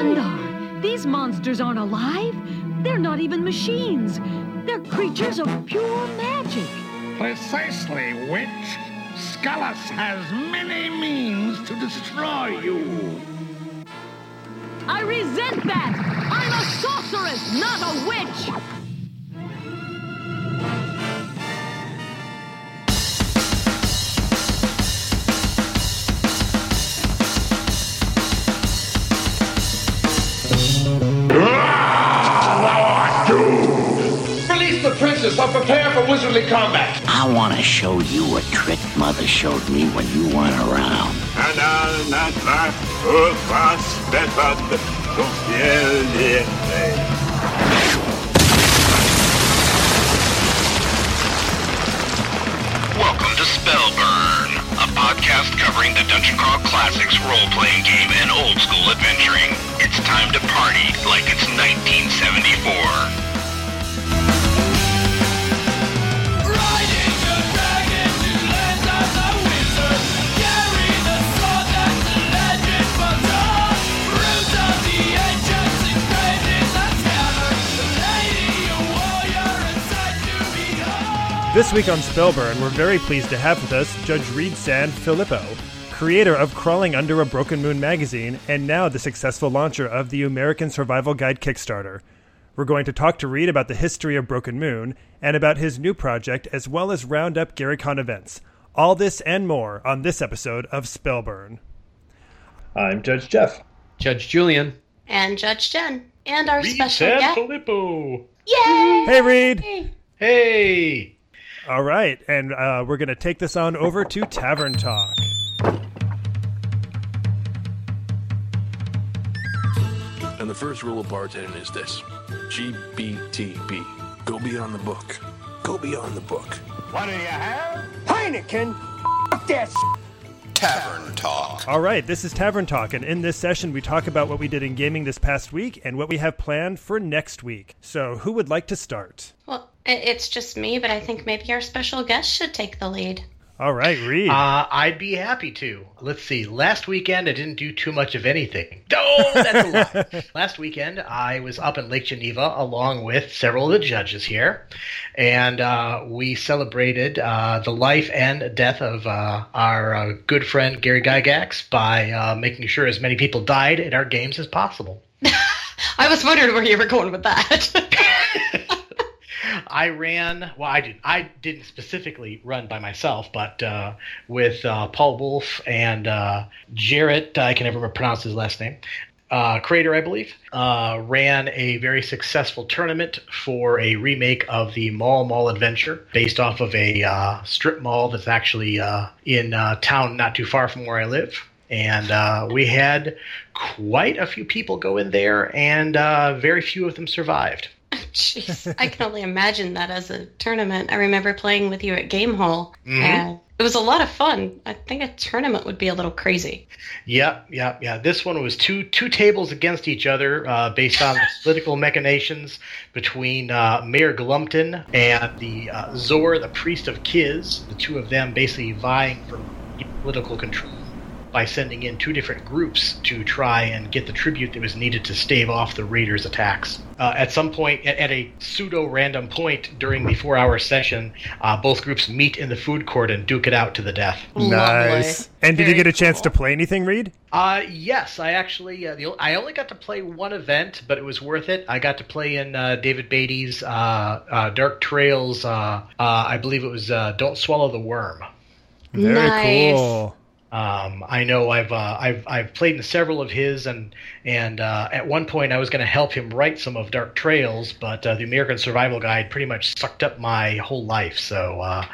Thundarr, these monsters aren't alive. They're not even machines. They're creatures of pure magic. Precisely, witch. Skullus has many means to destroy you. I resent that! I'm a sorceress, not a witch! Release the princess prepare for wizardly combat. I want to show you a trick Mother showed me when you weren't around. Oh, Welcome to Spellburn, a podcast covering the Dungeon Crawl Classics role-playing game and old school adventuring. It's time to party like it's 1974. This week on Spellburn, we're very pleased to have with us Judge Reid San Filippo, creator of Crawling Under a Broken Moon magazine and now the successful launcher of the Umerican Survival Guide Kickstarter. We're going to talk to Reid about the history of Broken Moon and about his new project, as well as round up GaryCon events. All this and more on this episode of Spellburn. I'm Judge Jeff. Judge Julian. and Judge Jen and our Reid special San guest. Filippo. Yay! Hey, Reid! Hey! All right, and uh, we're going to take this on over to Tavern Talk. And the first rule of bartending is this GBTB. Go beyond the book. Go beyond the book. What do you have? Heineken. F this. Tavern Talk. All right, this is Tavern Talk, and in this session, we talk about what we did in gaming this past week and what we have planned for next week. So, who would like to start? Well, it- it's just me, but I think maybe our special guest should take the lead. All right, Reid. Uh, I'd be happy to. Let's see. Last weekend, I didn't do too much of anything. Oh, that's a lie. Last weekend, I was up in Lake Geneva along with several of the judges here, and uh, we celebrated uh, the life and death of uh, our uh, good friend Gary Gygax by uh, making sure as many people died at our games as possible. I was wondering where you were going with that. I ran. Well, I didn't. I didn't specifically run by myself, but uh, with uh, Paul Wolf and uh, Jarrett. I can never pronounce his last name. Uh, Crater, I believe, uh, ran a very successful tournament for a remake of the Mall Mall Adventure, based off of a uh, strip mall that's actually uh, in uh, town not too far from where I live. And uh, we had quite a few people go in there, and uh, very few of them survived. Jeez, I can only imagine that as a tournament. I remember playing with you at Game Hole, Mhm. and it was a lot of fun. I think a tournament would be a little crazy. Yep, yep, yeah. This one was two two tables against each other, uh, based on the political machinations between uh, Mayor Glumpton and the uh, Zor, the priest of Kiz. The two of them basically vying for political control by sending in two different groups to try and get the tribute that was needed to stave off the raiders' attacks. Uh, at some point, at, at a pseudo random point during the four hour session, uh, both groups meet in the food court and duke it out to the death. nice. And did you get a chance cool. to play anything, Reid? Uh, yes, I actually uh, the, o- I only got to play one event, but it was worth it. I got to play in uh, David Beatty's uh, uh, Dark Trails. Uh, uh, I believe it was uh, Don't Swallow the Worm. Very Nice. cool. Um, I know I've uh, I've I've played in several of his, and and uh, at one point I was going to help him write some of Dark Trails, but uh, the Umerican Survival Guide pretty much sucked up my whole life, so uh,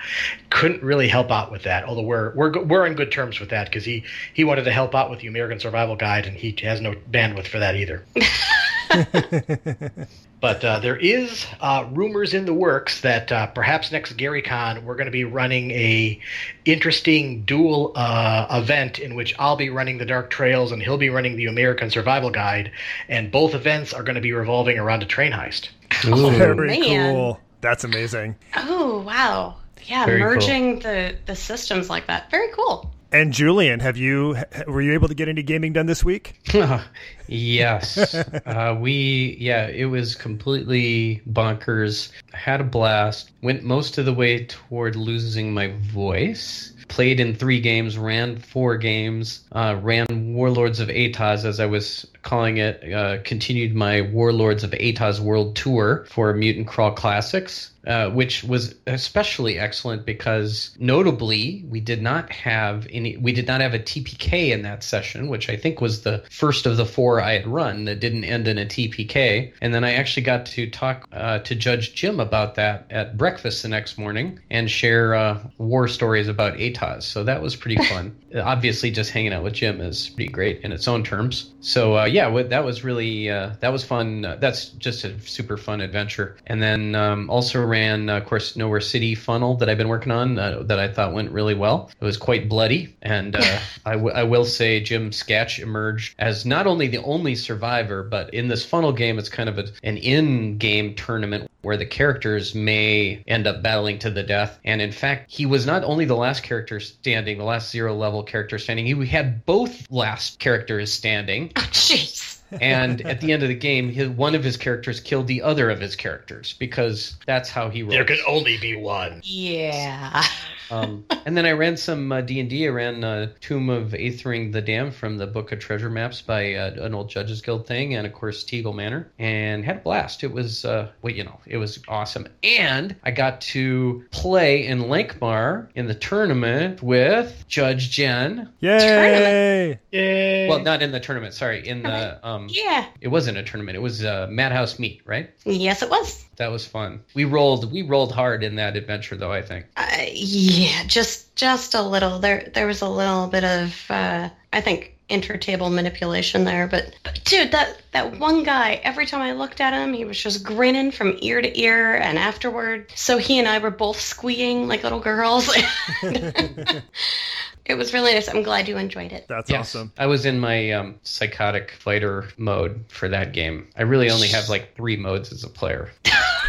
couldn't really help out with that. Although we're we're we're on good terms with that because he he wanted to help out with the Umerican Survival Guide, and he has no bandwidth for that either. But uh, there is uh, rumors in the works that uh, perhaps next GaryCon we're going to be running a interesting dual uh, event in which I'll be running the Dark Trails and he'll be running the Umerican Survival Guide, and both events are going to be revolving around a train heist. Very man. cool. That's amazing. Oh wow! Yeah, Very cool. merging the the systems like that. Very cool. And Julian, have you were you able to get any gaming done this week? yes, uh, we yeah, it was completely bonkers. Had a blast. Went most of the way toward losing my voice played in three games, ran four games, uh, ran Warlords of ATOZ as I was calling it, uh, continued my Warlords of ATOZ World Tour for Mutant Crawl Classics. Uh, which was especially excellent because notably we did not have any we did not have a TPK in that session, which I think was the first of the four I had run that didn't end in a TPK. And then I actually got to talk uh, to Judge Jim about that at breakfast the next morning and share uh, war stories about ATOZ. So that was pretty fun. Obviously, just hanging out with Jim is pretty great in its own terms. So uh, yeah, that was really uh, that was fun. that's just a super fun adventure. And then um, also ran, uh, of course, Nowhere City Funnel that I've been working on uh, that I thought went really well. It was quite bloody, and uh, I, w- I will say Jim Sketch emerged as not only the only survivor, but in this funnel game, it's kind of a, an in-game tournament where the characters may end up battling to the death. And in fact, he was not only the last character standing, the last zero level character standing, he had both last characters standing. Oh, jeez and at the end of the game, his, one of his characters killed the other of his characters because that's how he rolls. There could only be one. Yeah. Um, and then I ran some uh, D and D. I ran uh, Tomb of Aethering the Damned from the Book of Treasure Maps by uh, an old Judges Guild thing, and of course Tegel Manor, and had a blast. It was, uh, well, you know, it was awesome. And I got to play in Lankhmar in the tournament with Judge Jen. Yay! Tournament. Yay! Well, not in the tournament. Sorry, in the um. Yeah. It wasn't a tournament. It was a Madhouse meet, right? Yes, it was. That was fun. We rolled. We rolled hard in that adventure, though. I think. Uh, yeah, just just a little. There there was a little bit of uh, I think intertable manipulation there, but but dude, that that one guy. Every time I looked at him, he was just grinning from ear to ear, and afterward, so he and I were both squeeing like little girls. It was really nice. I'm glad you enjoyed it. That's Yes. awesome. I was in my um, psychotic fighter mode for that game. I really only have like three modes as a player.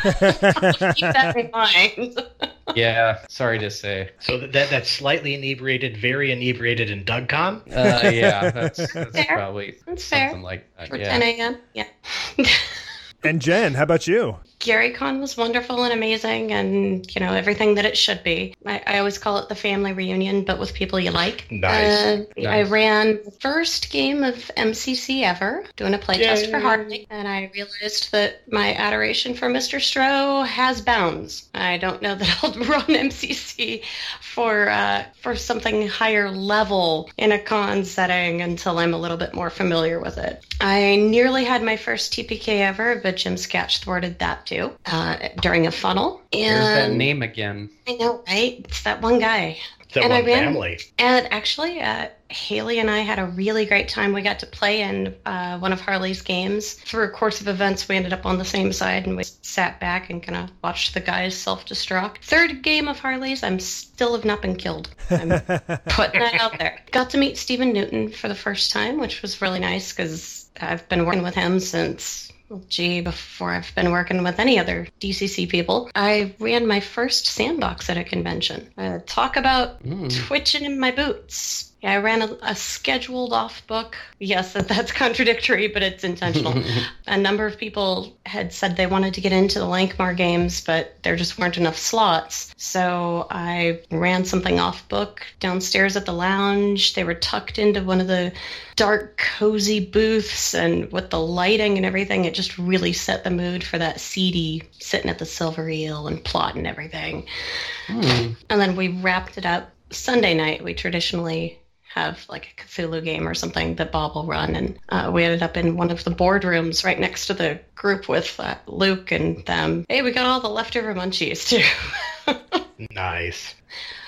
Keep that in mind. Yeah, sorry to say. So that, that that's slightly inebriated, very inebriated, and DougCon. Uh, yeah, that's, that's Fair. probably That's fair. something like that. For Yeah. 10 a.m. Yeah. And Jen, how about you? GaryCon was wonderful and amazing, and you know everything that it should be. I, I always call it the family reunion, but with people you like. Nice. Uh, I ran the first game of MCC ever, doing a playtest for Yay. And I realized that my adoration for Mr. Stroh has bounds. I don't know that I'll run MCC for uh, for something higher level in a con setting until I'm a little bit more familiar with it. I nearly had my first TPK ever, but Jim Sketch thwarted that too uh, during a funnel. There's that And name again. I know, right? It's that one guy. That And I one ran- family. And actually, uh, Haley and I had a really great time. We got to play in uh, one of Harley's games. Through a course of events, we ended up on the same side and we sat back and kind of watched the guys self destruct. Third game of Harley's, I'm still have not been killed. I'm putting that out there. Got to meet Stephen Newton for the first time, which was really nice because I've been working with him since. Well, Gee, before I've been working with any other DCC people, I ran my first sandbox at a convention. Uh, talk about twitching in my boots. Yeah, I ran a, a scheduled off book. Yes, that, that's contradictory, but it's intentional. a number of people had said they wanted to get into the Lankhmar games, but there just weren't enough slots. So I ran something off book downstairs at the lounge. They were tucked into one of the dark, cozy booths, and with the lighting and everything, it just really set the mood for that seedy sitting at the Silver Eel and plotting everything. Hmm. And then we wrapped it up Sunday night. We traditionally have like a Cthulhu game or something that Bob will run, and uh, we ended up in one of the boardrooms right next to the group with uh, Luke and them. Hey, we got all the leftover munchies too. Nice.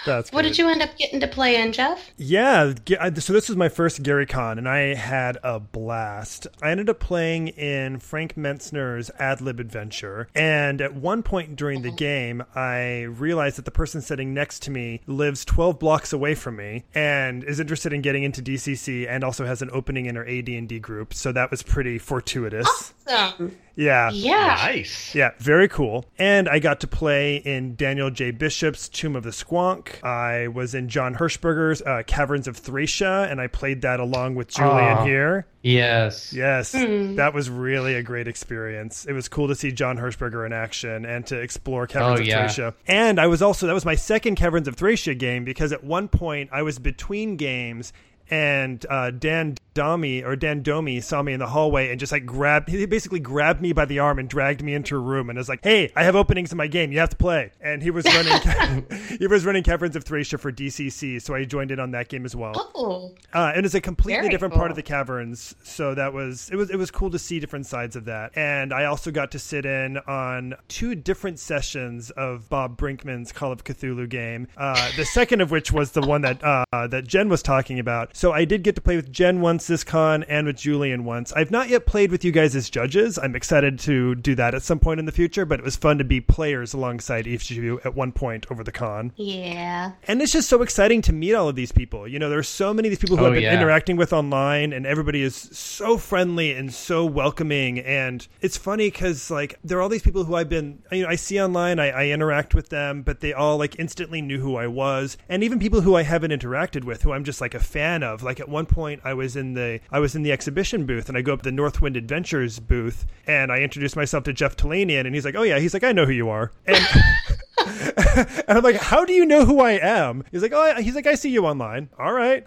That's what good. did you end up getting to play in, Jeff? Yeah, so this was my first Gary Con, and I had a blast. I ended up playing in Frank Mentzer's Ad Lib Adventure, and at one point during the mm-hmm. game, I realized that the person sitting next to me lives 12 blocks away from me and is interested in getting into DCC, and also has an opening in our AD&D group. So that was pretty fortuitous. Awesome. Yeah. Yeah. Nice. Yeah, very cool. And I got to play in Daniel J. Bishop's Tomb of the Squonk. I was in John Hirschberger's uh, Caverns of Thracia, and I played that along with Julian Aw. here. Yes. Yes, Hmm. that was really a great experience. It was cool to see John Hirschberger in action and to explore Caverns Oh, of yeah. Thracia. And I was also that was my second Caverns of Thracia game because at one point I was between games and uh, Dan Domme or Dan Domme saw me in the hallway and just like grabbed he basically grabbed me by the arm and dragged me into a room and was like, "Hey, I have openings in my game. You have to play." And he was running he was running Caverns of Thracia for DCC, so I joined in on that game as well. Oh, Uh, and it's a completely different part of the caverns, so that was it was it was cool to see different sides of that. And I also got to sit in on two different sessions of Bob Brinkman's Call of Cthulhu game. Uh, the second of which was the one that uh, that Jen was talking about. So I did get to play with Jen once this con and with Julian once. I've not yet played with you guys as judges. I'm excited to do that at some point in the future, but it was fun to be players alongside each of you at one point over the con. yeah. And it's just so exciting to meet all of these people. You know, there's so many of these people who Oh, I've been yeah. interacting with online, and everybody is so friendly and so welcoming. And it's funny because, like, there are all these people who I've been, you know, I see online, I, I interact with them, but they all, like, instantly knew who I was. And even people who I haven't interacted with, who I'm just, like, a fan of. Like, at one point, I was in the, I was in the exhibition booth, and I go up to the Northwind Adventures booth, and I introduce myself to Jeff Talanian, and he's like, oh, yeah, he's like, I know who you are. And and I'm like, how do you know who I am? He's like, oh, he's like, I see you online. All right.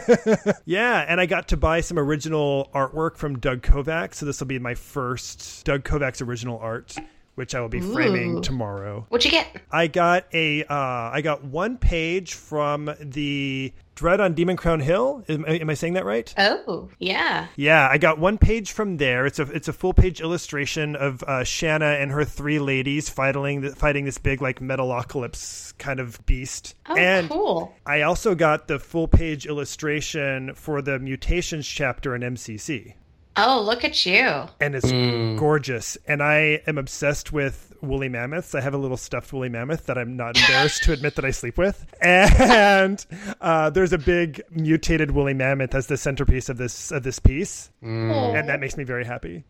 yeah. And I got to buy some original artwork from Doug Kovacs. So this will be my first Doug Kovacs original art, which I will be framing Ooh. tomorrow. What'd you get? I got a, uh, I got one page from the Dread on Demon Crown Hill. Am, am I saying that right? Oh, yeah. Yeah, I got one page from there. It's a it's a full page illustration of uh, Shanna and her three ladies fighting fighting this big like metalocalypse kind of beast. Oh, and cool. I also got the full page illustration for the mutations chapter in MCC. Oh, look at you. And it's Mm. gorgeous. And I am obsessed with woolly mammoths. I have a little stuffed woolly mammoth that I'm not embarrassed to admit that I sleep with. And uh, there's a big mutated woolly mammoth as the centerpiece of this of this piece Oh. and that makes me very happy.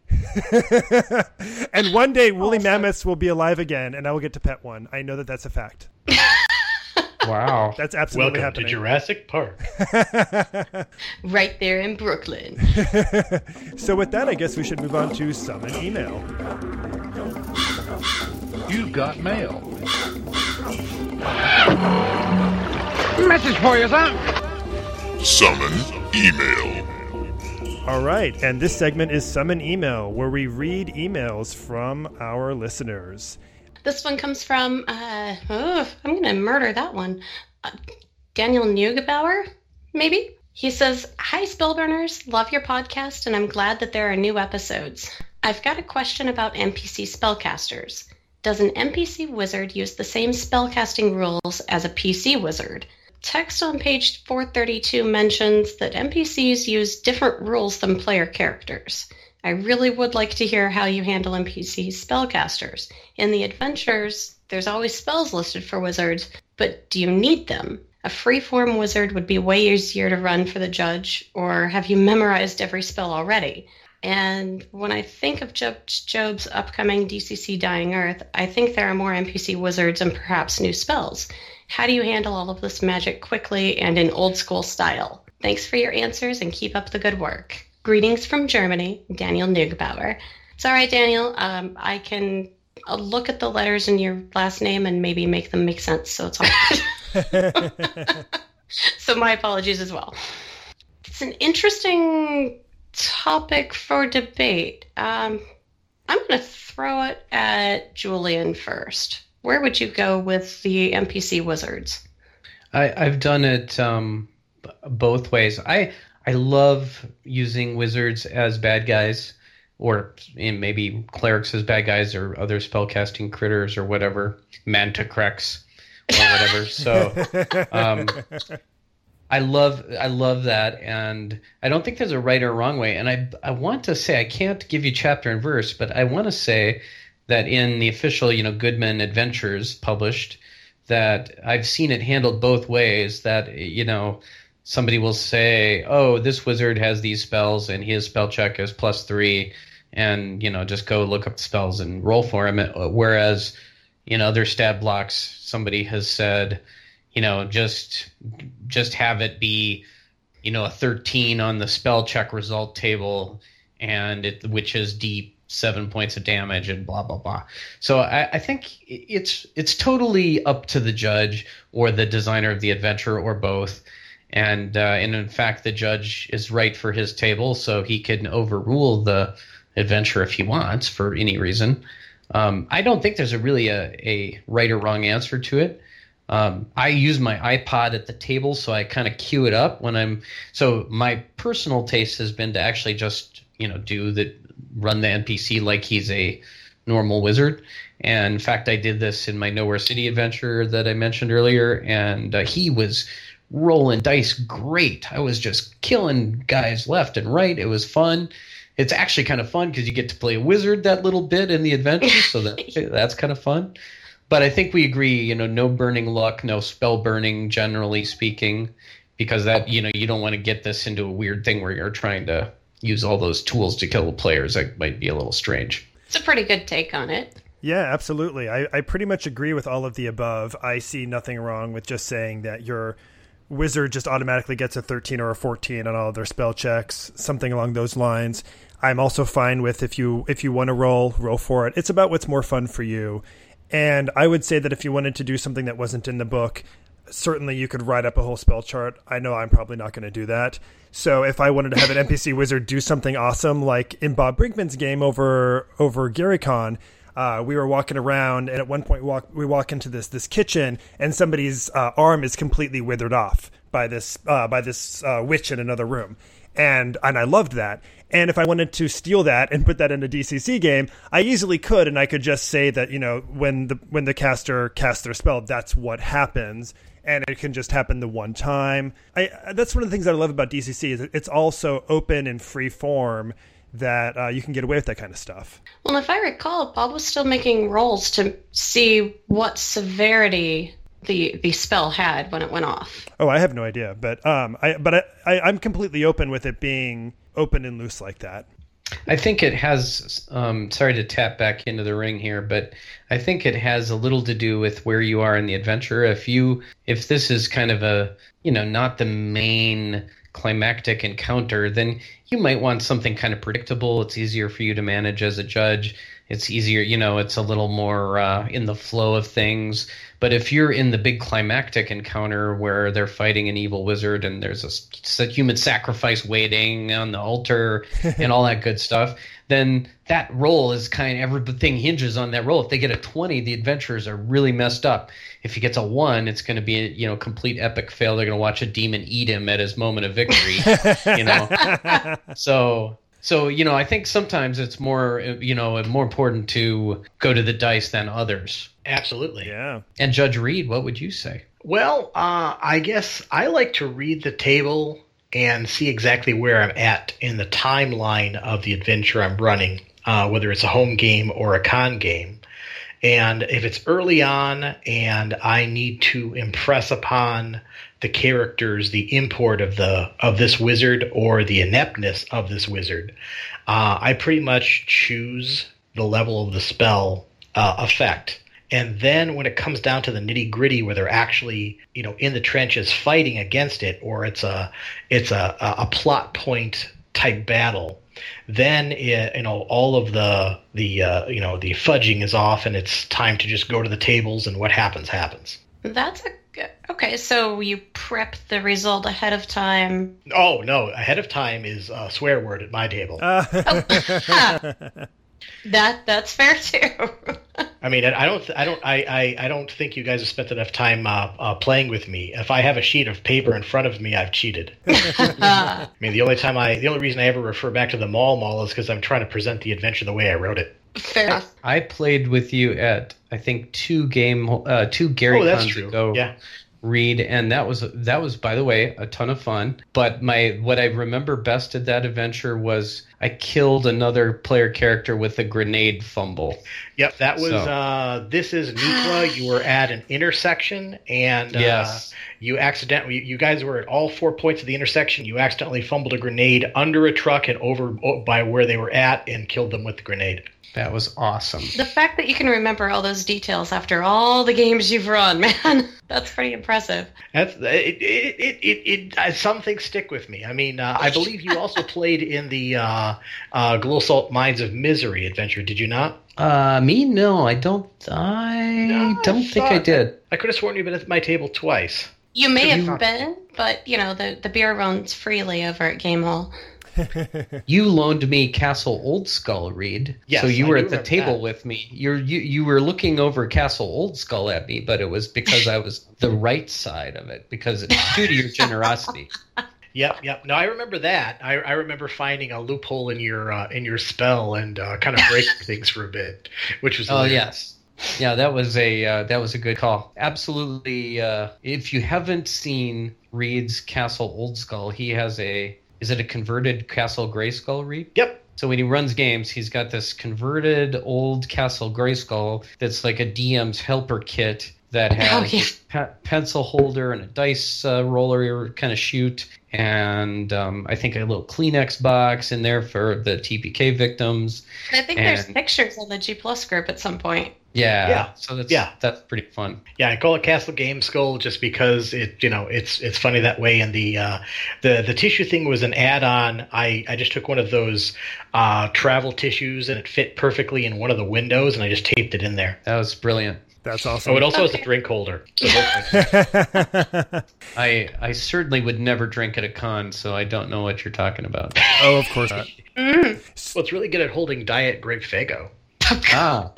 and one day, woolly mammoths will be alive again, and I will get to pet one. I know that that's a fact. Wow. That's absolutely Welcome to. Jurassic Park. Right there in Brooklyn. so, with that, I guess we should move on to summon email. You've got mail. Message for you, sir. Summon email. All right, and this segment is Summon Email, where we read emails from our listeners. This one comes from, uh, oh, I'm going to murder that one. Uh, Daniel Neugebauer, maybe? He says, Hi, Spellburners. Love your podcast, and I'm glad that there are new episodes. I've got a question about NPC spellcasters. Does an NPC wizard use the same spellcasting rules as a PC wizard? Text on page 432 mentions that NPCs use different rules than player characters. I really would like to hear how you handle NPC spellcasters. In the adventures, there's always spells listed for wizards, but do you need them? A freeform wizard would be way easier to run for the judge, or have you memorized every spell already? And when I think of Jobe, Jobe's upcoming DCC Dying Earth, I think there are more NPC wizards and perhaps new spells. How do you handle all of this magic quickly and in old school style? Thanks for your answers and keep up the good work. Greetings from Germany, Daniel Neugebauer. It's all right, Daniel. Um, I can uh, look at the letters in your last name and maybe make them make sense, so it's all right. so my apologies as well. It's an interesting topic for debate. Um, I'm going to throw it at Julian first. Where would you go with the NPC wizards? I, I've done it um, both ways. I I love using wizards as bad guys, or in maybe clerics as bad guys, or other spellcasting critters, or whatever, mantacrex, or whatever. so um, I love I love that, and I don't think there's a right or wrong way. And I I want to say I can't give you chapter and verse, but I want to say that in the official you know Goodman Adventures published that I've seen it handled both ways. That you know somebody will say, "Oh, this wizard has these spells, and his spell check is plus three, and you know just go look up the spells and roll for him." Whereas in other stat blocks, somebody has said, you know, just just have it be, you know, a 13 on the spell check result table, and it which is deep seven points of damage and blah blah blah. So I, I think it's it's totally up to the judge or the designer of the adventure or both. And uh, and in fact, the judge is right for his table, so he can overrule the adventure if he wants for any reason. Um, I don't think there's a really a, a right or wrong answer to it. Um, I use my iPod at the table, so I kind of cue it up when I'm. So my personal taste has been to actually just you know do the run the NPC like he's a normal wizard. And in fact, I did this in my Nowhere City adventure that I mentioned earlier, and uh, he was rolling dice great. I was just killing guys left and right. It was fun. It's actually kind of fun because you get to play a wizard that little bit in the adventure, so that that's kind of fun. But I think we agree, you know, no burning luck, no spell burning, generally speaking, because that you know you don't want to get this into a weird thing where you're trying to use all those tools to kill the players. That might be a little strange. It's a pretty good take on it. Yeah, absolutely. I, I pretty much agree with all of the above. I see nothing wrong with just saying that your wizard just automatically gets a 13 or a 14 on all of their spell checks, something along those lines. I'm also fine with if you if you want to roll, roll for it. It's about what's more fun for you. And I would say that if you wanted to do something that wasn't in the book, certainly you could write up a whole spell chart. I know I'm probably not going to do that. So if I wanted to have an NPC wizard do something awesome, like in Bob Brinkman's game over over GaryCon, uh, we were walking around, and at one point walk, we walk into this this kitchen, and somebody's uh, arm is completely withered off by this uh, by this uh, witch in another room, and and I loved that. And if I wanted to steal that and put that in a DCC game, I easily could, and I could just say that you know when the when the caster casts their spell, that's what happens, and it can just happen the one time. I that's one of the things that I love about DCC is it's also open and free form that uh, you can get away with that kind of stuff. Well, if I recall, Bob was still making rolls to see what severity the the spell had when it went off. Oh, I have no idea, but um, I but I, I I'm completely open with it being open and loose like that. I think it has. Um, sorry to tap back into the ring here, but I think it has a little to do with where you are in the adventure. If you, if this is kind of a, you know, not the main climactic encounter, then you might want something kind of predictable. It's easier for you to manage as a judge. It's easier, you know, it's a little more uh, in the flow of things. But if you're in the big climactic encounter where they're fighting an evil wizard and there's a, a human sacrifice waiting on the altar and all that good stuff, then that role is kind of everything hinges on that role If they get a 20, the adventurers are really messed up. If he gets a 1, it's going to be a, you know, complete epic fail. They're going to watch a demon eat him at his moment of victory, you know. so so you know, I think sometimes it's more you know more important to go to the dice than others. Absolutely. Yeah. And Judge Reid, what would you say? Well, uh, I guess I like to read the table and see exactly where I'm at in the timeline of the adventure I'm running, uh, whether it's a home game or a con game. And if it's early on and I need to impress upon the characters the import of the of this wizard or the ineptness of this wizard, uh, I pretty much choose the level of the spell uh, effect. And then when it comes down to the nitty gritty, where they're actually, you know, in the trenches fighting against it, or it's a, it's a, a plot point type battle, then it, you know all of the the uh, you know the fudging is off, and it's time to just go to the tables, and what happens happens. That's a okay. So you prep the result ahead of time. Oh no, ahead of time is a swear word at my table. Uh, Oh. That that's fair too. I mean, I don't, I don't, I, I, I don't think you guys have spent enough time uh, uh, playing with me. If I have a sheet of paper in front of me, I've cheated. I mean, the only time I, the only reason I ever refer back to the mall mall is because I'm trying to present the adventure the way I wrote it. Fair enough. I played with you at I think two game uh, two Gary Oh, that's Cons true. ago. Yeah. Read and that was that was by the way a ton of fun. But my what I remember best at that adventure was I killed another player character with a grenade fumble. Yep, that was So- uh, this is Nikla. You were at an intersection, and uh, Yes. you accidentally you guys were at all four points of the intersection. You accidentally fumbled a grenade under a truck and over by where they were at, and killed them with the grenade. That was awesome. The fact that you can remember all those details after all the games you've run, man, that's pretty impressive. That's it. It it it, it uh, some things stick with me. I mean, uh, I believe you also played in the uh, uh, Glow Salt Mines of Misery adventure. Did you not? Uh, me? No, I don't. I don't think I did. I could have sworn you've been at my table twice. You may Have have been, but you know the the beer runs freely over at Game Hole. You loaned me Castle Old Skull, Reid. Yes, so you I were at the table that. with me. You're, you you were looking over Castle Old Skull at me, but it was because I was the right side of it because it's due to your generosity. Yep, yep. No, I remember that. I, I remember finding a loophole in your uh, in your spell and uh, kind of breaking things for a bit, which was Oh yes, yeah, that was a uh, that was a good call. Absolutely. Uh, if you haven't seen Reid's Castle Old Skull, he has a is it a converted Castle Gray Skull, Reid? Yep. So when he runs games, he's got this converted old Castle Grayskull that's like a DM's helper kit that has Oh, yeah. pe- pencil holder and a dice uh, roller kind of shoot, and um, I think a little Kleenex box in there for the TPK victims. I think there's pictures on the G Plus group at some point. Yeah, Yeah. So that's Yeah. that's pretty fun. Yeah, I call it Castle Game Skull just because it, you know, it's it's funny that way. And the uh, the the tissue thing was an add-on. I I just took one of those uh, travel tissues and it fit perfectly in one of the windows, and I just taped it in there. That was brilliant. That's awesome. Oh, it also has a drink holder. So I I certainly would never drink at a con, so I don't know what you're talking about. oh, of course not. Mm. well, it's really good at holding diet grape Faygo. Ah,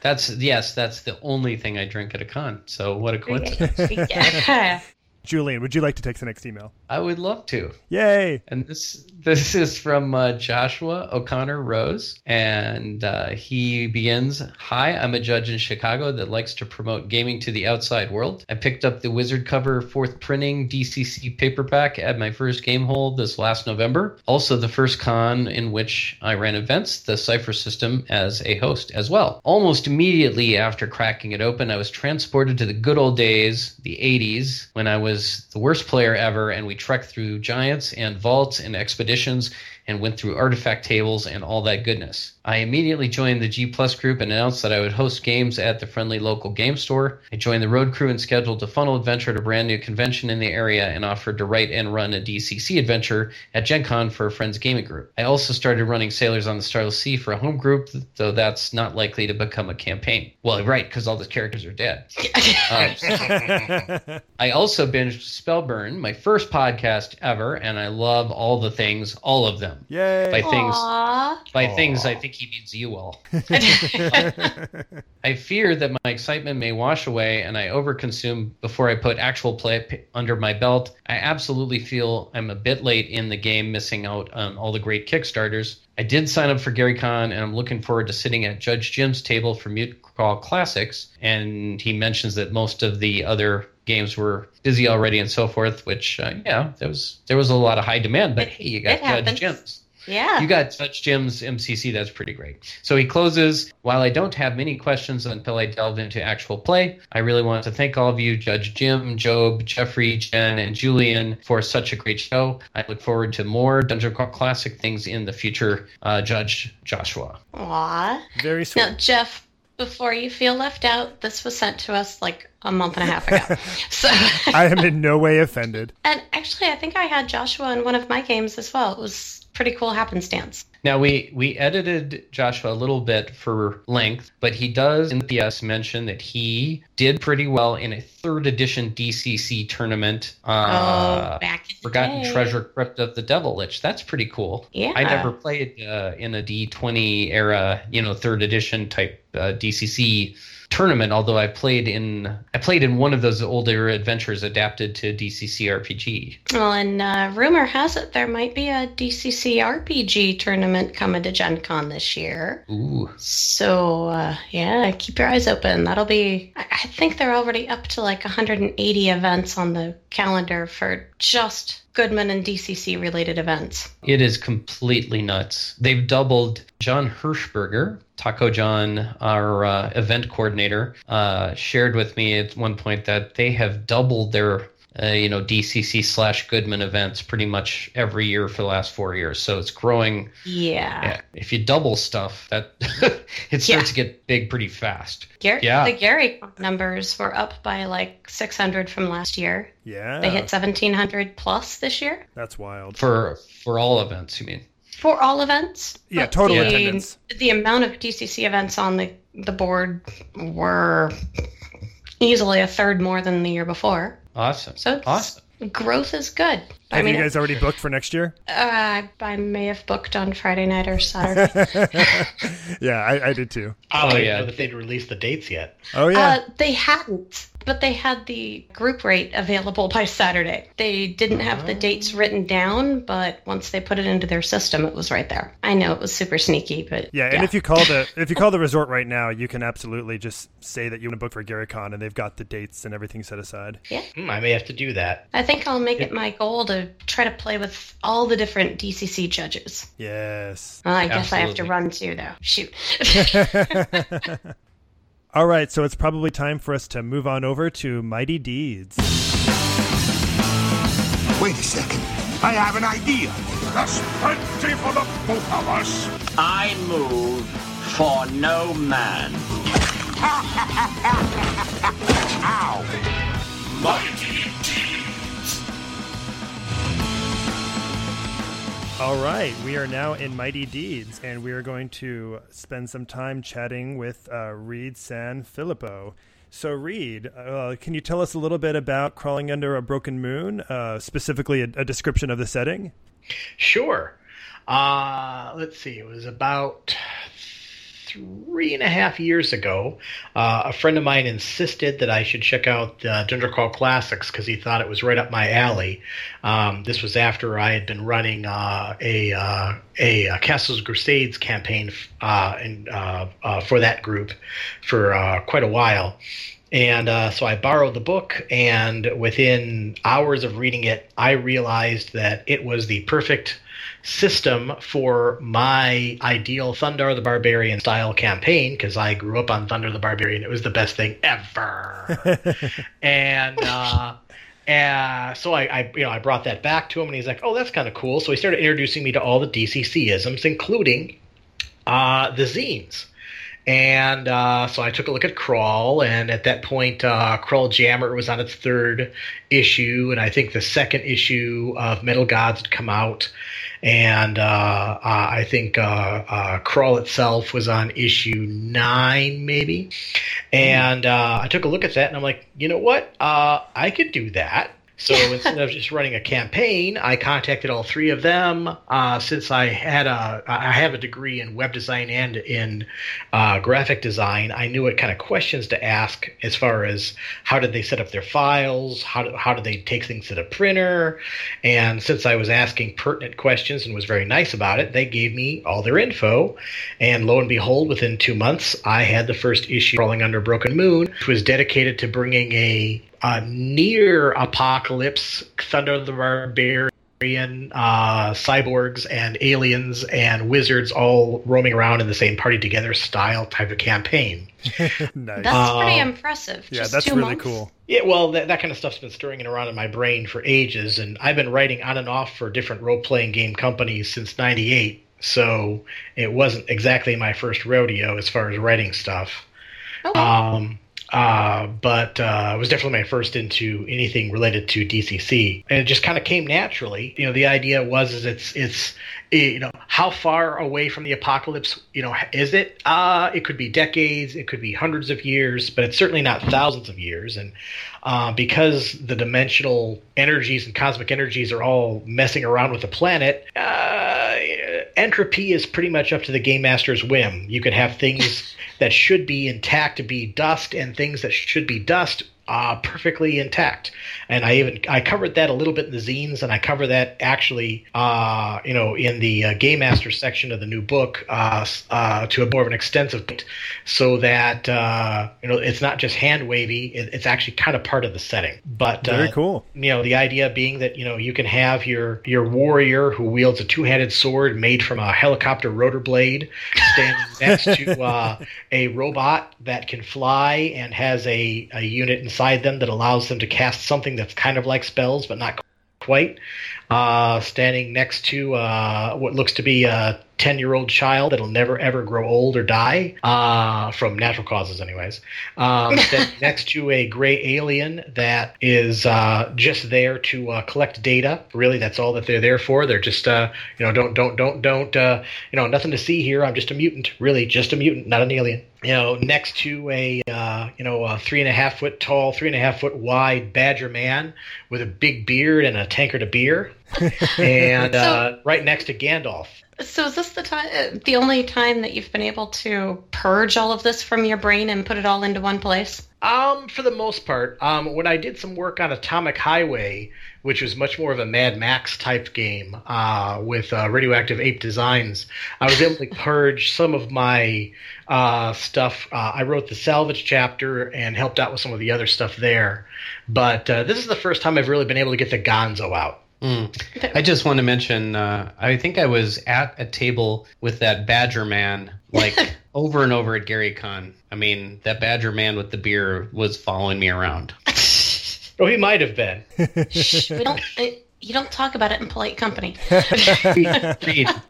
that's yes, that's the only thing I drink at a con. So what a coincidence! yeah. Julian, would you like to take the next email? I would love to. Yay! And this this is from uh, Joshua O'Connor Rose, and uh, he begins: Hi, I'm a judge in Chicago that likes to promote gaming to the outside world. I picked up the Wizard Cover fourth printing DCC paperback at my first Game Hole this last November. Also, the first con in which I ran events, the Cypher system, as a host as well. Almost immediately after cracking it open, I was transported to the good old days, the 80s, when I was the worst player ever, and we trekked through giants and vaults and expeditions and went through artifact tables and all that goodness. I immediately joined the G Plus group and announced that I would host games at the friendly local game store. I joined the road crew and scheduled a funnel adventure at a brand new convention in the area and offered to write and run a DCC adventure at Gen Con for a friend's gaming group. I also started running Sailors on the Starless Sea for a home group, though that's not likely to become a campaign. Well, right, because all the characters are dead. Um, I also binged Spellburn, my first podcast ever, and I love all the things, all of them. Yay! By things, Aw. by things, I think he means you all. I fear that my excitement may wash away and I overconsume before I put actual play under my belt. I absolutely feel I'm a bit late in the game, missing out on all the great Kickstarters. I did sign up for Gary Con and I'm looking forward to sitting at Judge Jim's table for Mutant Crawl Classics. And he mentions that most of the other games were busy already and so forth, which, uh, yeah, there was, there was a lot of high demand, but hey, you got Judge happens. Jim's. Yeah. You got Touch Jim's MCC. That's pretty great. So he closes. While I don't have many questions until I delve into actual play, I really want to thank all of you, Judge Jim, Jobe, Jeffrey, Jen, and Julian, for such a great show. I look forward to more Dungeon Crawl Classic things in the future. Uh, Judge Joshua. Aw. Very sweet. Now, Jeff, before you feel left out, this was sent to us like a month and a half ago. so, I am in no way offended. and actually, I think I had Joshua in one of my games as well. It was pretty cool happenstance. Now we we edited Joshua a little bit for length, but he does in the PS mention that he did pretty well in a third edition DCC tournament. Uh, oh, back in the Forgotten day. Treasure Crypt of the Devil Lich. That's pretty cool. Yeah. I never played uh, in a D20 era, you know, third edition type uh, DCC tournament. Although I played in, I played in one of those older adventures adapted to DCC RPG. Well, and uh, rumor has it there might be a DCC RPG tournament coming to Gen Con this year. Ooh. So, uh, yeah, keep your eyes open. That'll be, I I think they're already up to like 180 events on the calendar for just Goodman and DCC related events. It is completely nuts. They've doubled John Hirschberger, Taco John, our uh, event coordinator, uh, shared with me at one point that they have doubled their uh, you know DCC slash Goodman events pretty much every year for the last four years. So it's growing. Yeah. Yeah, if you double stuff, that it starts to get big pretty fast. Gar- yeah, The Gary numbers were up by like 600 from last year. Yeah. They hit 1700 plus this year That's wild. for for all events. You mean? For all events. Yeah, total the, attendance. The amount of DCC events on the, the board were easily a third more than the year before. Awesome. So it's- awesome. Growth is good. I Have mean, you guys already booked for next year? uh, I may have booked on Friday night or Saturday. yeah, I, I did too. I don't Oh, yeah. know that they'd released the dates yet. Oh yeah. Uh, they hadn't, but they had the group rate available by Saturday. They didn't have the dates written down, but once they put it into their system, it was right there. I know it was super sneaky, but yeah, and if you call the if you call the resort right now, you can absolutely just say that you want to book for GaryCon, and they've got the dates and everything set aside. yeah, Hmm, I may have to do that. I think I'll make it my goal to try to play with all the different DCC judges. Yes. Well, I guess I have to run too, though. Shoot. All right, so it's probably time for us to move on over to Mighty Deeds. Wait a second. I have an idea. That's plenty for the both of us. I move for no man. Ow! Mighty All right, we are now in Mighty Deeds, and we are going to spend some time chatting with uh, Reid San Filippo. So, Reid, uh, can you tell us a little bit about Crawling Under a Broken Moon, uh, specifically a, a description of the setting? Sure. Uh, let's see. It was about three and a half years ago. Uh, a friend of mine insisted that I should check out uh, Crawl Classics because he thought it was right up my alley. Um, this was after I had been running uh, a, uh, a uh Castles Crusades campaign in, uh, for that group for quite a while. And uh, so I borrowed the book, and within hours of reading it, I realized that it was the perfect system for my ideal Thundarr the Barbarian style campaign because I grew up on Thundarr the Barbarian. It was the best thing ever. and uh, uh, so I, I, you know, I brought that back to him, and he's like, "Oh, that's kind of cool." So he started introducing me to all the DCC isms, including uh, the zines. And uh, so I took a look at Crawl, and at that point, uh, Crawljammer was on its third issue, and I think the second issue of Metal Gods had come out, and uh, I think uh, uh, Crawl itself was on issue nine, maybe. And uh, I took a look at that, and I'm like, you know what? I could do that. So instead of just running a campaign, I contacted all three of them. Uh, since I had a, I have a degree in web design and in uh, graphic design, I knew what kind of questions to ask as far as how did they set up their files, how do, how did they take things to the printer, and since I was asking pertinent questions and was very nice about it, they gave me all their info, and lo and behold, within two months, I had the first issue crawling under Broken Moon, which was dedicated to bringing a uh, near apocalypse Thundarr the Barbarian, uh, cyborgs and aliens and wizards all roaming around in the same party together style type of campaign. nice. That's pretty Um, impressive. yeah, Just that's two really months? cool. Yeah, well, that, that kind of stuff's been stirring it around in my brain for ages, and I've been writing on and off for different role playing game companies since '98. So it wasn't exactly my first rodeo as far as writing stuff. Okay. Um, uh, but uh, it was definitely my first into anything related to DCC, and it just kind of came naturally. You know, the idea was is it's it's you know how far away from the apocalypse you know is it? Uh, it could be decades, it could be hundreds of years, but it's certainly not thousands of years. And uh, because the dimensional energies and cosmic energies are all messing around with the planet, uh, entropy is pretty much up to the game master's whim. You can have things that should be intact be dust, and things that should be dust uh, perfectly intact. And I even I covered that a little bit in the zines, and I cover that actually, uh, you know, in the uh, Game Master section of the new book uh, uh, to a more of an extensive, point, so that uh, you know it's not just hand wavy; it, it's actually kind of part of the setting. But Very cool. You know, the idea being that you know you can have your your warrior who wields a two handed sword made from a helicopter rotor blade standing next to uh, a robot that can fly and has a, a unit inside them that allows them to cast something that's kind of like spells but not quite. Uh, standing next to uh, what looks to be a 10 year old child that'll never ever grow old or die, uh, from natural causes, anyways. Um, standing next to a gray alien that is uh, just there to uh, collect data. Really, that's all that they're there for. They're just, uh, you know, don't, don't, don't, don't, uh, you know, nothing to see here. I'm just a mutant. Really, just a mutant, not an alien you know, next to a uh, you know a three and a half foot tall, three and a half foot wide Badger man with a big beard and a tankard of beer, and So- uh, right next to Gandalf. So is this the time, uh, the only time that you've been able to purge all of this from your brain and put it all into one place? Um, for the most part, um, when I did some work on Atomic Highway, which was much more of a Mad Max type game uh, with uh, radioactive ape designs, I was able to purge some of my uh, stuff. Uh, I wrote the salvage chapter and helped out with some of the other stuff there. But uh, this is the first time I've really been able to get the Gonzo out. Mm. I just want to mention, uh, I think I was at a table with that Badger man, like over and over at Gary Con. I mean, that Badger man with the beer was following me around. Oh, he might have been. Shh, we don't. Uh, you don't talk about it in polite company.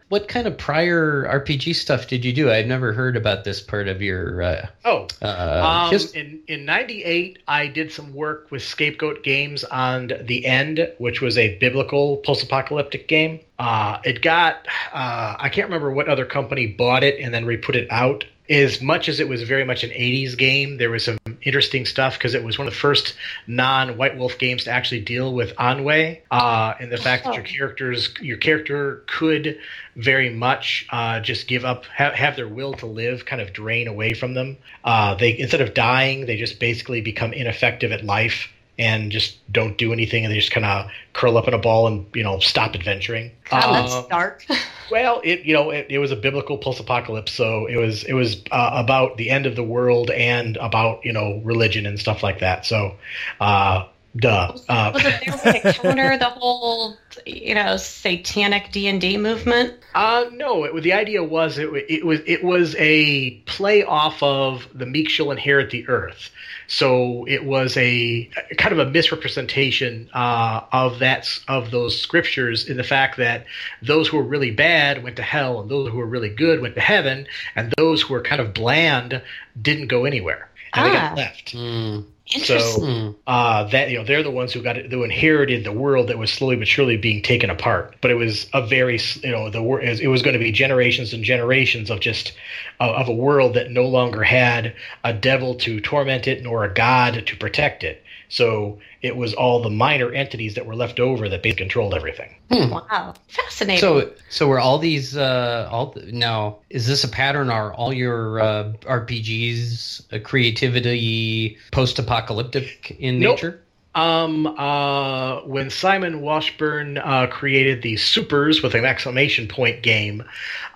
What kind of prior RPG stuff did you do? I've never heard about this part of your. Uh, Oh, uh, um, his- in in '98, I did some work with Scapegoat Games on The End, which was a biblical post-apocalyptic game. Uh, it got uh, I can't remember what other company bought it and then re-put it out. As much as it was very much an '80s game, there was some interesting stuff because it was one of the first non-White Wolf games to actually deal with ennui uh, and the fact that your characters, your character could very much uh, just give up, have, have their will to live kind of drain away from them. Uh, they instead of dying, they just basically become ineffective at life and just don't do anything, and they just kind of curl up in a ball and you know stop adventuring. God, Uh, that's dark. well, it you know it, it was a biblical post-apocalypse, so it was it was uh, about the end of the world and about you know religion and stuff like that. So, uh, duh. Uh, Was it there to counter the whole, you know, satanic D and D movement? Uh, no. It, the idea was it, it was it was a play off of the meek shall inherit the earth. So it was a kind of a misrepresentation uh, of that of those scriptures in the fact that those who were really bad went to hell, and those who were really good went to heaven, and those who were kind of bland didn't go anywhere, and they Ah. got left. Hmm. So uh, that you know they're the ones who got it, who inherited the world that was slowly but surely being taken apart. But it was a very you know the wor- it was- it was going to be generations and generations of just uh, of a world that no longer had a devil to torment it nor a god to protect it. So it was all the minor entities that were left over that basically controlled everything. Wow, fascinating. So, so were all these uh, all now? Is this a pattern? Are all your uh, RPGs uh, creativity post-apocalyptic in Nope. nature? Um, uh, when Simon Washbourne uh, created the Supers with an exclamation point game,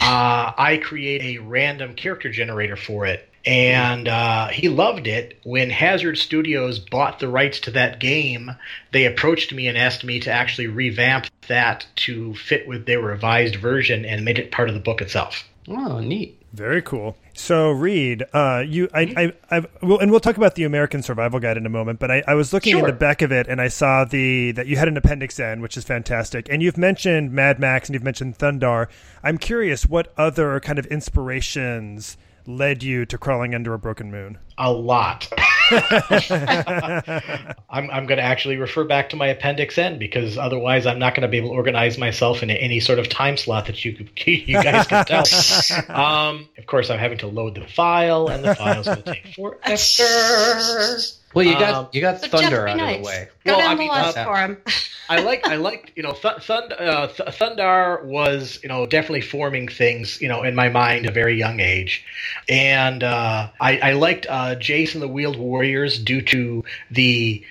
uh, I create a random character generator for it. And uh, he loved it. When Hazard Studios bought the rights to that game, they approached me and asked me to actually revamp that to fit with their revised version and made it part of the book itself. Oh, neat. Very cool. So, Reid, uh, you, I, I, I, well, and we'll talk about the Umerican Survival Guide in a moment. But I, I was looking in the back of it, and I saw the that you had an appendix N, which is fantastic. And you've mentioned Mad Max, and you've mentioned Thundarr. I'm curious, what other kind of inspirations led you to crawling under a broken moon? A lot. I'm, I'm going to actually refer back to my appendix N because otherwise I'm not going to be able to organize myself in any sort of time slot that you could- you guys can tell. um, of course, I'm having to load the file, and the file's going to take forever. Well, you got Um, you got Thunder be out of the way. Go Well, down I the mean, list uh, for him. I like I liked you know Th- Thund- uh, Th- Thundarr was you know definitely forming things you know in my mind at a very young age, and uh, I, I liked uh, Jayce and the Wheeled Warriors due to the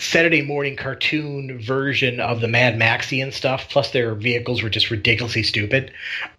Saturday morning cartoon version of the Mad Maxian stuff. Plus, their vehicles were just ridiculously stupid.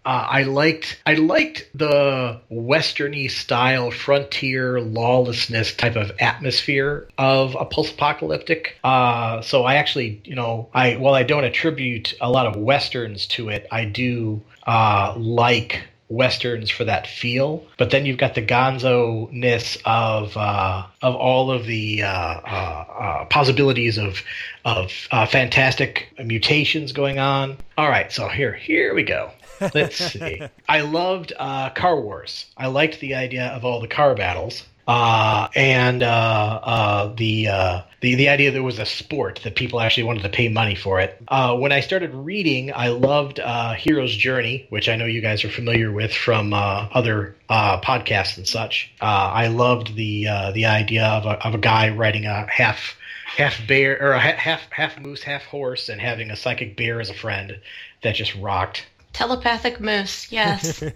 Uh, I liked I liked the westerny style frontier lawlessness type of atmosphere of a post-apocalyptic. Uh, so I actually, you know, I while I don't attribute a lot of westerns to it, I do uh, like westerns for that feel. But then you've got the gonzo ness of uh, of all of the uh, uh, uh, possibilities of of uh, fantastic mutations going on. All right, so here here we go. Let's see. I loved uh, Car Wars. I liked the idea of all the car battles. Uh, and uh, uh, the, uh, the the idea that it was a sport that people actually wanted to pay money for it. Uh, when I started reading, I loved uh, Hero's Journey, which I know you guys are familiar with from other podcasts and such. I loved the the idea of a, of a guy riding a half half bear or a half half moose, half horse, and having a psychic bear as a friend. That just rocked. Telepathic moose, yes.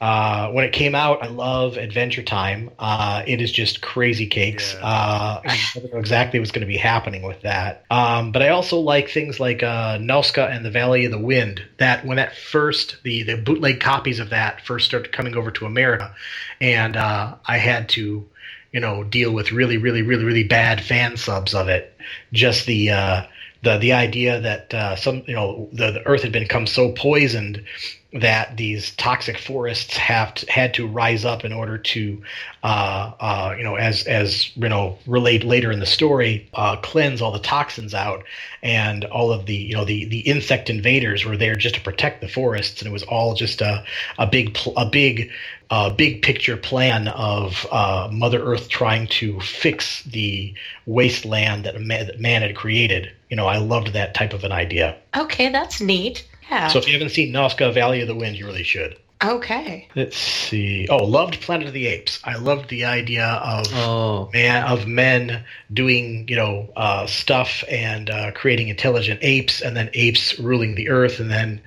Uh, when it came out, I love Adventure Time. Uh, it is just crazy cakes. Uh, I don't know exactly what's going to be happening with that. Um, but I also like things like uh, Nausicaä and the Valley of the Wind. That when that first the the bootleg copies of that first started coming over to America, and uh, I had to you know deal with really really really really bad fan subs of it. Just the uh, the the idea that uh, some you know the, the earth had become so poisoned that these toxic forests have to, had to rise up in order to uh, uh, you know as as you know relate later in the story uh, cleanse all the toxins out and all of the you know the the insect invaders were there just to protect the forests and it was all just a a big a big uh, big picture plan of uh, Mother Earth trying to fix the wasteland that man had created. You know, I loved that type of an idea. okay, that's neat. Yeah. So if you haven't seen Nausicaä Valley of the Wind, you really should. okay. Let's see. Oh, loved Planet of the Apes. I loved the idea of Oh, man of men doing you know uh, stuff and uh, creating intelligent apes, and then apes ruling the earth, and then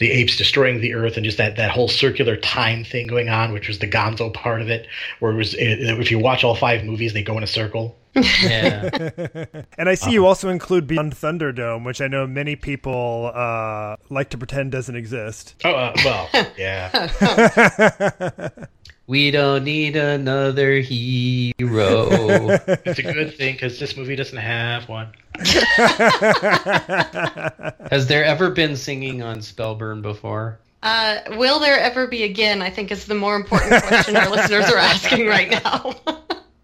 the apes destroying the earth, and just that that whole circular time thing going on, which was the Gonzo part of it, where it was if you watch all five movies, they go in a circle. Yeah. And I see you also include Beyond Thunderdome, which I know many people uh, like to pretend doesn't exist. Oh uh, well, yeah. We don't need another hero. It's a good thing because this movie doesn't have one. Has there ever been singing on Spellburn before? Uh, will there ever be again? I think is the more important question our listeners are asking right now.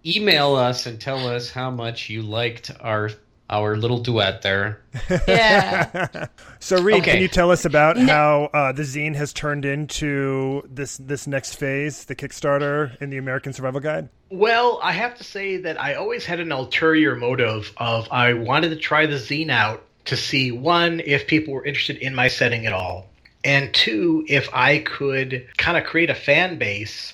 Email us and tell us how much you liked our our little duet there. yeah. So, Reid, Okay. can you tell us about how uh, the zine has turned into this this next phase, the Kickstarter in the Umerican Survival Guide? Well, I have to say that I always had an ulterior motive of I wanted to try the zine out to see one if people were interested in my setting at all, and two if I could kind of create a fan base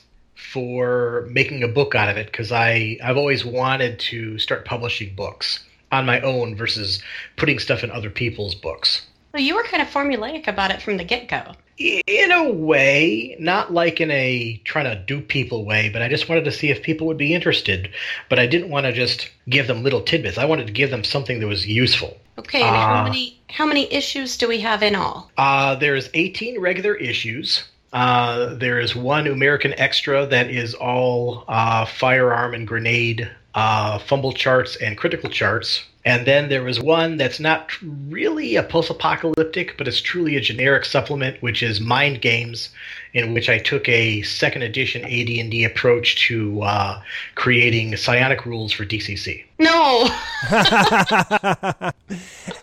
for making a book out of it because I I've always wanted to start publishing books on my own versus putting stuff in other people's books. Well, you were kind of formulaic about it from the get go. In a way, not like in a trying to dupe people way, but I just wanted to see if people would be interested. But I didn't want to just give them little tidbits. I wanted to give them something that was useful. Okay, and how many how many issues do we have in all? Uh, there's 18 regular issues. Uh, there is one Umerican extra that is all uh, firearm and grenade uh, fumble charts and critical charts. And then there was one that's not really a post-apocalyptic, but it's truly a generic supplement, which is Mind Games, in which I took a second edition AD&D approach to uh, creating psionic rules for DCC. No.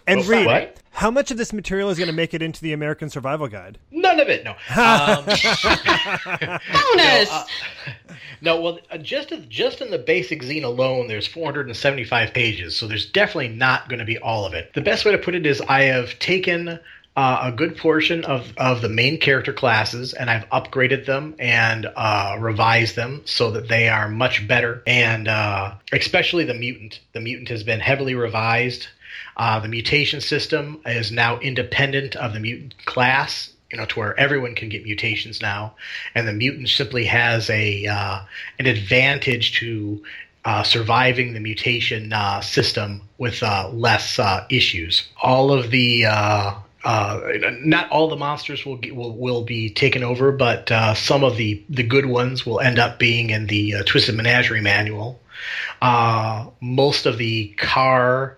And Oh, Reid, what? How much of this material is going to make it into the Umerican Survival Guide? None of it, no. Um, Bonus. No, uh, no, well, uh, just just in the basic zine alone, there's 475 pages, so there's definitely not going to be all of it. The best way to put it is I have taken uh, a good portion of, of the main character classes, and I've upgraded them and uh, revised them so that they are much better. And uh, especially the mutant. The mutant has been heavily revised. Uh, the mutation system is now independent of the mutant class you know, to where everyone can get mutations now, and the mutant simply has a uh, an advantage to uh, surviving the mutation uh, system with uh, less uh, issues. All of the not all the monsters will, will will be taken over, but some of the the good ones will end up being in the Twisted Menagerie manual. most of the car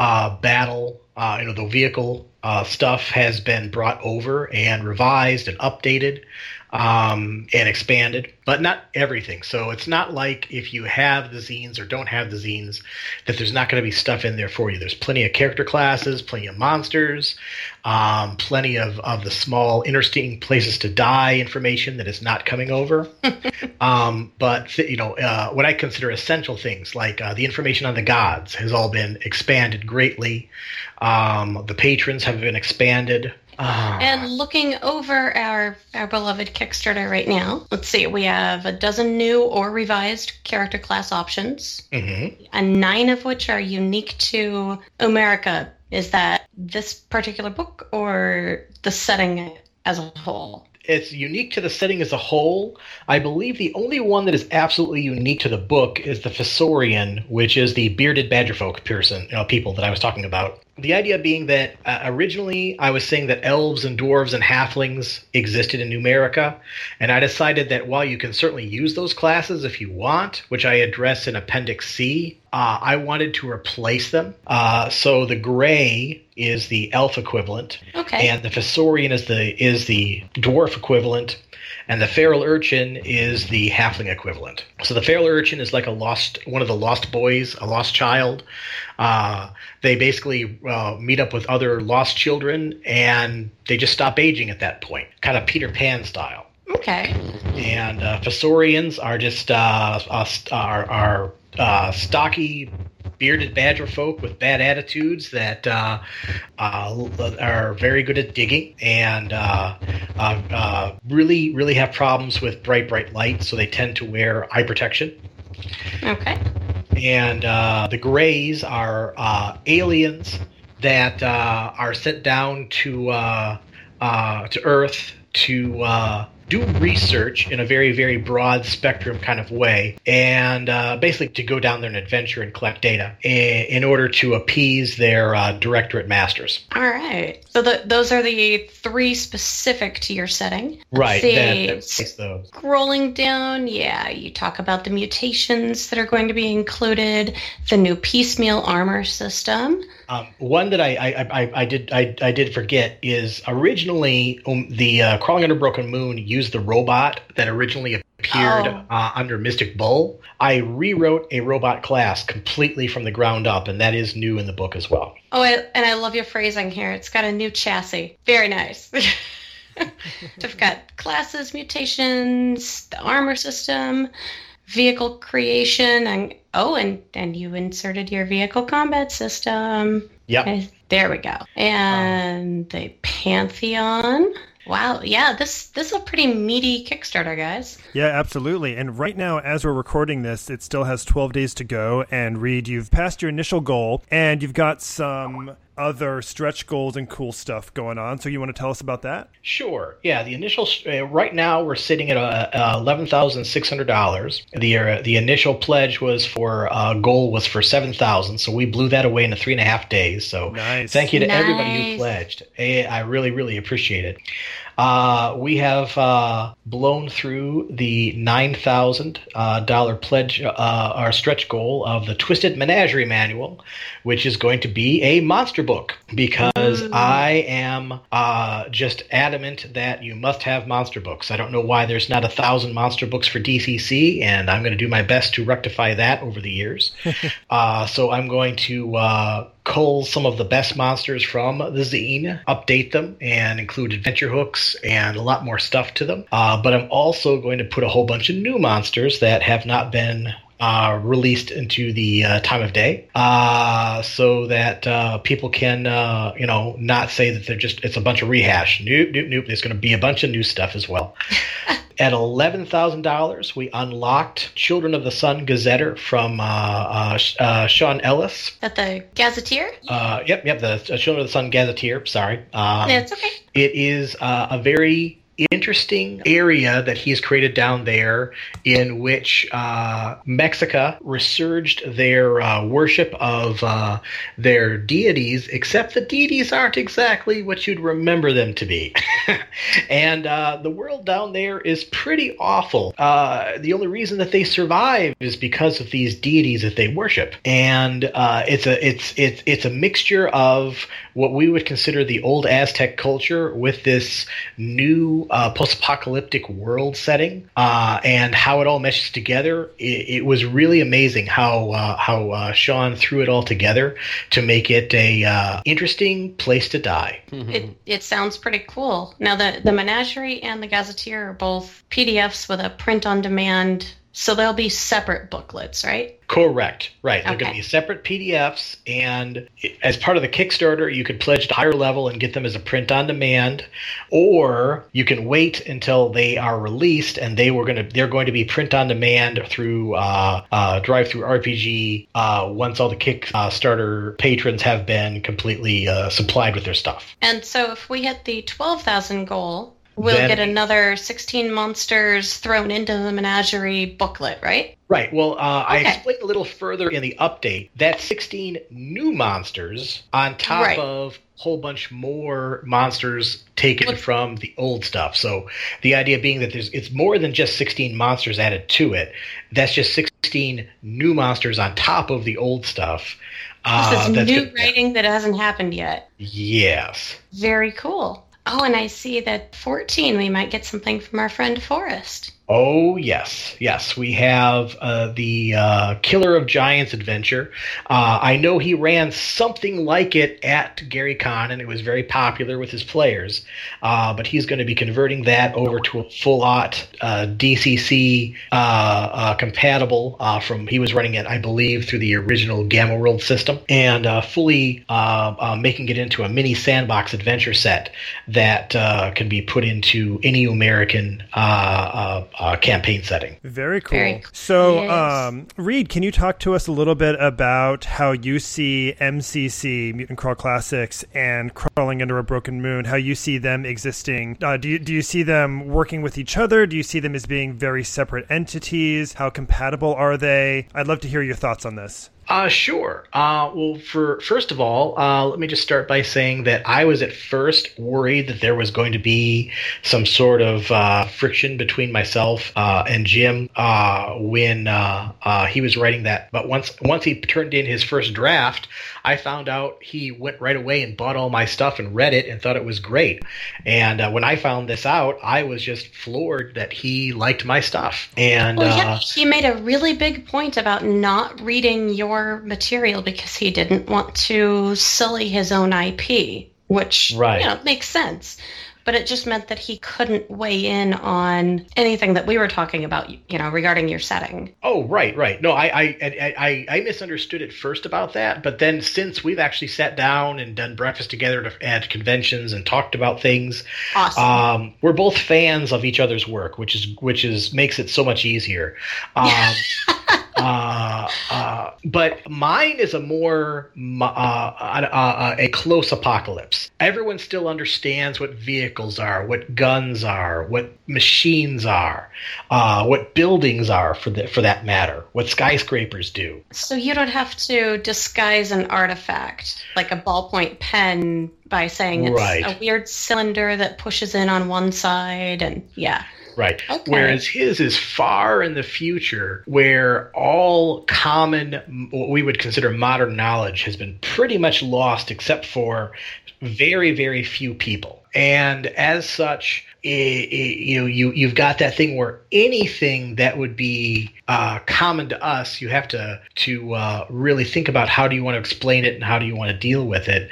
battle, you know, the vehicle uh, stuff has been brought over and revised and updated um, and expanded, but not everything. So it's not like if you have the zines or don't have the zines that there's not going to be stuff in there for you. There's plenty of character classes, plenty of monsters, um, plenty of, of the small interesting places to die information that is not coming over. um, but you know uh, what I consider essential things like uh, the information on the gods has all been expanded greatly. Um, the patrons have been expanded. Uh, and looking over our our beloved Kickstarter right now, let's see, we have a dozen new or revised character class options, mm-hmm. and nine of which are unique to Umerica. Is that this particular book or the setting as a whole? it's unique to the setting as a whole. I believe the only one that is absolutely unique to the book is the Fossorian, which is the bearded badgerfolk person, you know, people that I was talking about. The idea being that uh, originally I was saying that elves and dwarves and halflings existed in Numerica, and I decided that while you can certainly use those classes if you want, which I address in Appendix C, uh, I wanted to replace them. Uh, so the gray is the elf equivalent, okay. and the Fossorian is the is the dwarf equivalent, and the feral urchin is the halfling equivalent. So the feral urchin is like a lost one of the lost boys, a lost child. Uh, they basically uh, meet up with other lost children, and they just stop aging at that point, kind of Peter Pan style. Okay. And uh, are just uh, uh, are are uh, stocky bearded badger folk with bad attitudes that uh, uh, are very good at digging and uh, uh, uh, really, really have problems with bright, bright light, so they tend to wear eye protection. Okay. And the Greys are aliens that are sent down to to Earth to do research in a very, very broad spectrum kind of way, and uh, basically to go down there and adventure and collect data in, order to appease their uh, directorate masters. All right. So the, those are the three specific to your setting. Right. That. Scrolling down, yeah, you talk about the mutations that are going to be included, the new piecemeal armor system. Um, one that I, I, I, I did I, I, did forget is originally um, the uh, Crawling Under Broken Moon used the robot that originally appeared oh. uh, under Mystic Bull. I rewrote a robot class completely from the ground up, and that is new in the book as well. Oh, I, and I love your phrasing here. It's got a new chassis. Very nice. I've got classes, mutations, the armor system, vehicle creation, and oh, and and you inserted your vehicle combat system. Yeah. There we go. And um, the Pantheon. Wow, yeah, this this is a pretty meaty Kickstarter, guys. Yeah, absolutely. And right now, as we're recording this, it still has 12 days to go. And Reid, you've passed your initial goal, and you've got some other stretch goals and cool stuff going on. So you want to tell us about that? Sure. Yeah, the initial uh, right now we're sitting at uh, uh, eleven thousand six hundred dollars. The uh, the initial pledge was for uh, goal was for seven thousand, so we blew that away in three and a half days. So nice. thank you to nice. everybody who pledged. I really really appreciate it. Uh, we have uh, blown through the nine thousand uh, dollar pledge, uh, our stretch goal of the Twisted Menagerie Manual, which is going to be a monster book because mm. I am uh, just adamant that you must have monster books. I don't know why there's not a thousand monster books for DCC, and I'm going to do my best to rectify that over the years. Uh, so I'm going to cull some of the best monsters from the zine, update them, and include adventure hooks and a lot more stuff to them. Uh, but I'm also going to put a whole bunch of new monsters that have not been uh, released into the uh, time of day, uh, so that uh, people can, uh, you know, not say that they're just it's a bunch of rehash. Nope, nope, nope. There's going to be a bunch of new stuff as well. At eleven thousand dollars, we unlocked Children of the Sun Gazetteer from uh, uh, uh, Sean Ellis. At the Gazetteer? Uh, yep, yep, the uh, Children of the Sun Gazetteer. Sorry. Um, It's okay. it is uh, a very interesting area that he has created down there in which uh, resurged their uh, worship of uh, their deities, except the deities aren't exactly what you'd remember them to be. and uh, the world down there is pretty awful. Uh, the only reason that they survive is because of these deities that they worship, and uh, it's a it's it's it's a mixture of what we would consider the old Aztec culture with this new uh, post-apocalyptic world setting, uh, and how it all meshes together. It, it was really amazing how uh, how uh, Sean threw it all together to make it a uh, interesting place to die. It, it sounds pretty cool. Now, the, the Menagerie and the Gazetteer are both PDFs with a print on demand, so they'll be separate booklets, right? Correct. Right. They're going to be separate PDFs, and as part of the Kickstarter, you could pledge to higher level and get them as a print on demand, or you can wait until they are released, and they were going to they're going to be print on demand through uh, uh, DriveThruRPG uh, once all the Kickstarter patrons have been completely uh, supplied with their stuff. And so if we hit the 12,000 goal, we'll Then- get another 16 monsters thrown into the Menagerie booklet, right? Right. Well, uh, I explained a little further in the update that 16 new monsters on top Right. of a whole bunch more monsters taken from the old stuff. So the idea being that there's it's more than just 16 monsters added to it. That's just 16 new monsters on top of the old stuff. Uh, This is new good- writing that hasn't happened yet. Yes. Very cool. Oh, and I see that 14, we might get something from our friend Forrest. Oh yes, yes. We have uh, the uh, Killer of Giants adventure. Uh, I know he ran something like it at Gary Con, and it was very popular with his players. Uh, but he's going to be converting that over to a full out uh, DCC uh, compatible. From he was running it, I believe, through the original Gamma World system, and fully making it into a mini sandbox adventure set that can be put into any Umerican uh, campaign setting. Very cool. Very cool. So, Yes. um, Reid, can you talk to us a little bit about how you see MCC, Mutant Crawl Classics, and Crawling Under a Broken Moon, how you see them existing? Uh, do, you, do you see them working with each other? Do you see them as being very separate entities? How compatible are they? I'd love to hear your thoughts on this. Uh, sure. Uh, well, for first of all, uh, let me just start by saying that I was at first worried that there was going to be some sort of uh, friction between myself uh, and Jim uh, when uh, uh, he was writing that. But once once he turned in his first draft, I found out he went right away and bought all my stuff and read it and thought it was great. And uh, when I found this out, I was just floored that he liked my stuff. And Well, yeah, uh, he made a really big point about not reading your material because he didn't want to sully his own IP, which Right. you know makes sense. But it just meant that he couldn't weigh in on anything that we were talking about, you know, regarding your setting. Oh, right, right. No, I, I, I, I, I misunderstood at first about that, but then since we've actually sat down and done breakfast together to, at conventions and talked about things, Awesome. um, we're both fans of each other's work, which is which is makes it so much easier. Um, uh, uh, but mine is a more uh, uh, uh, a close apocalypse. Everyone still understands what vehicles are, what guns are, what machines are, uh, what buildings are for the, for that matter, what skyscrapers do. So you don't have to disguise an artifact like a ballpoint pen by saying it's Right. a weird cylinder that pushes in on one side and yeah. Right. Okay. Whereas his is far in the future, where all common, what we would consider modern knowledge, has been pretty much lost, except for very, very few people. And as such, i i you know, you you've got that thing where anything that would be uh, common to us, you have to to uh, really think about how do you want to explain it and how do you want to deal with it.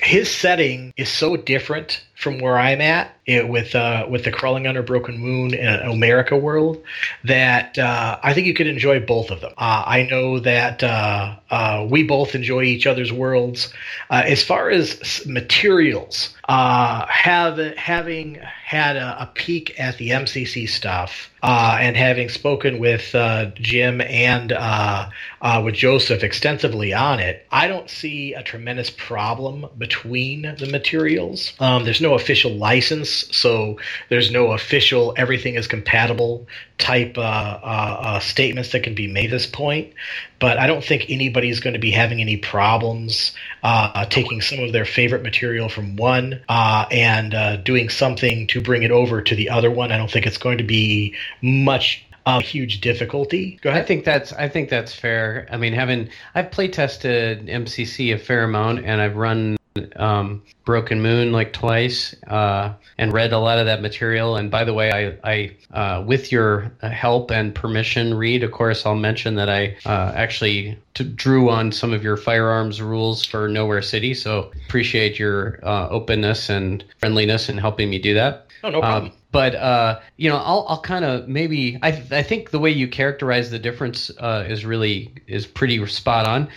His setting is so different from where I'm at it, with uh, with the crawling under broken moon and Umerica world that uh, I think you could enjoy both of them. Uh, I know that uh, uh, we both enjoy each other's worlds. Uh, as far as materials, have having had a, a, peek at the MCC stuff and having spoken with Jim and with Joseph extensively on it, I don't see a tremendous problem between the materials. Um, there's no official license, so there's no official everything is compatible type uh, uh, uh, statements that can be made at this point. But I don't think anybody's going to be having any problems uh, taking some of their favorite material from one uh, and uh, doing something to bring it over to the other one. I don't think it's going to be much of a huge difficulty. Go ahead. I think that's I think that's fair. I mean, having I've play tested MCC a fair amount, and I've run um, Broken Moon like twice uh, and read a lot of that material. And by the way, I, I uh, with your help and permission, Reid, of course, I'll mention that I uh, actually t- drew on some of your firearms rules for Nowhere City. So appreciate your uh, openness and friendliness in helping me do that. Oh, no problem. Um, but uh, you know, I'll, I'll kind of maybe I, I think the way you characterize the difference uh, is really is pretty spot on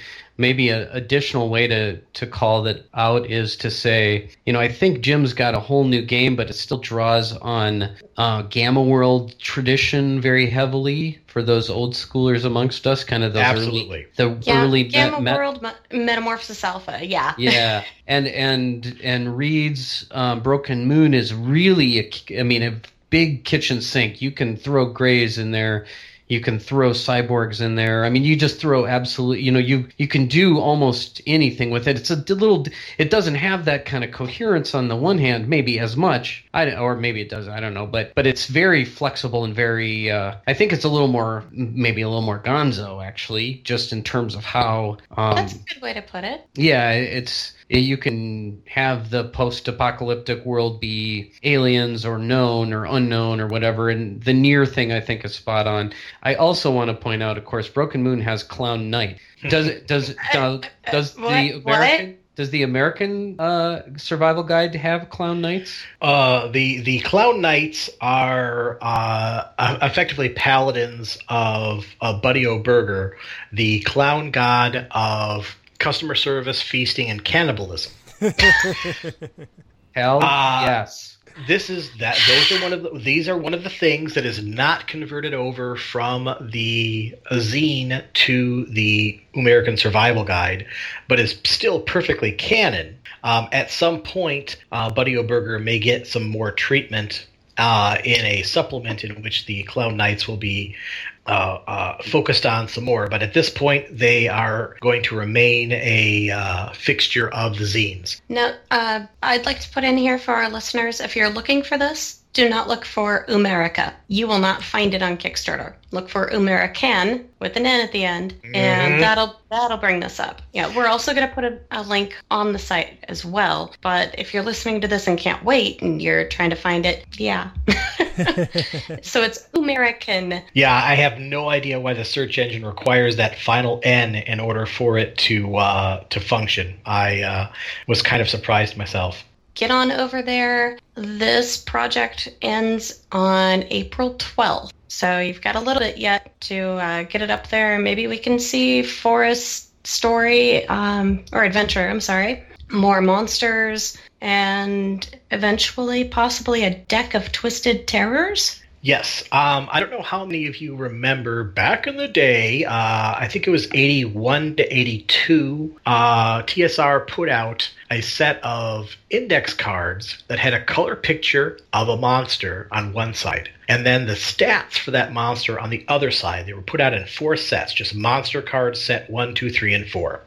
maybe an additional way to to call that out is to say, you know, I think Jim's got a whole new game, but it still draws on uh, Gamma World tradition very heavily for those old schoolers amongst us. Kind of the absolutely early, the yeah, early Gamma met, World Metamorphosis Alpha. Yeah, yeah, and and and Reid's um, Broken Moon is really, a, I mean, a big kitchen sink. You can throw grays in there you can throw cyborgs in there. I mean, you just throw absolute. You know, you you can do almost anything with it. It's a little. It doesn't have that kind of coherence on the one hand, maybe as much. I or maybe it does. I don't know. But but it's very flexible and very. Uh, I think it's a little more maybe a little more Gonzo actually, just in terms of how. Um, That's a good way to put it. Yeah, it's you can have the post-apocalyptic world be aliens or known or unknown or whatever and the near thing i think is spot on i also want to point out of course broken moon has clown knight does it does does, does the american what? Does the Umerican uh, survival guide have clown knights? Uh, the the clown knights are uh, effectively paladins of Buddy O'Burger, the clown god of customer service, feasting, and cannibalism. Hell uh, yes. This is that. Those are one of the. These are one of the things that is not converted over from the zine to the Umerican Survival Guide, but is still perfectly canon. Um, at some point, uh, Buddy O'Burger may get some more treatment uh, in a supplement in which the Clown Knights will be uh, uh, focused on some more. But at this point, they are going to remain a uh, fixture of the zines. Now, uh, I'd like to put in here for our listeners if you're looking for this, do not look for Omerika. You will not find it on Kickstarter. Look for Umerican with an N at the end, mm-hmm. and that'll that'll bring this up. Yeah, we're also going to put a, a, link on the site as well. But if you're listening to this and can't wait, and you're trying to find it, yeah. so it's Umerican. Yeah, I have no idea why the search engine requires that final N in order for it to uh, to function. I uh, was kind of surprised myself get on over there. This project ends on April 12th. So you've got a little bit yet to uh, get it up there. Maybe we can see Forrest story um, or adventure, I'm sorry, more monsters, and eventually possibly a deck of twisted terrors. Yes. Um, I don't know how many of you remember back in the day, uh, I think it was 81 to 82, uh, TSR put out a set of index cards that had a color picture of a monster on one side and then the stats for that monster on the other side. They were put out in four sets, just monster cards set one, two, three, and four.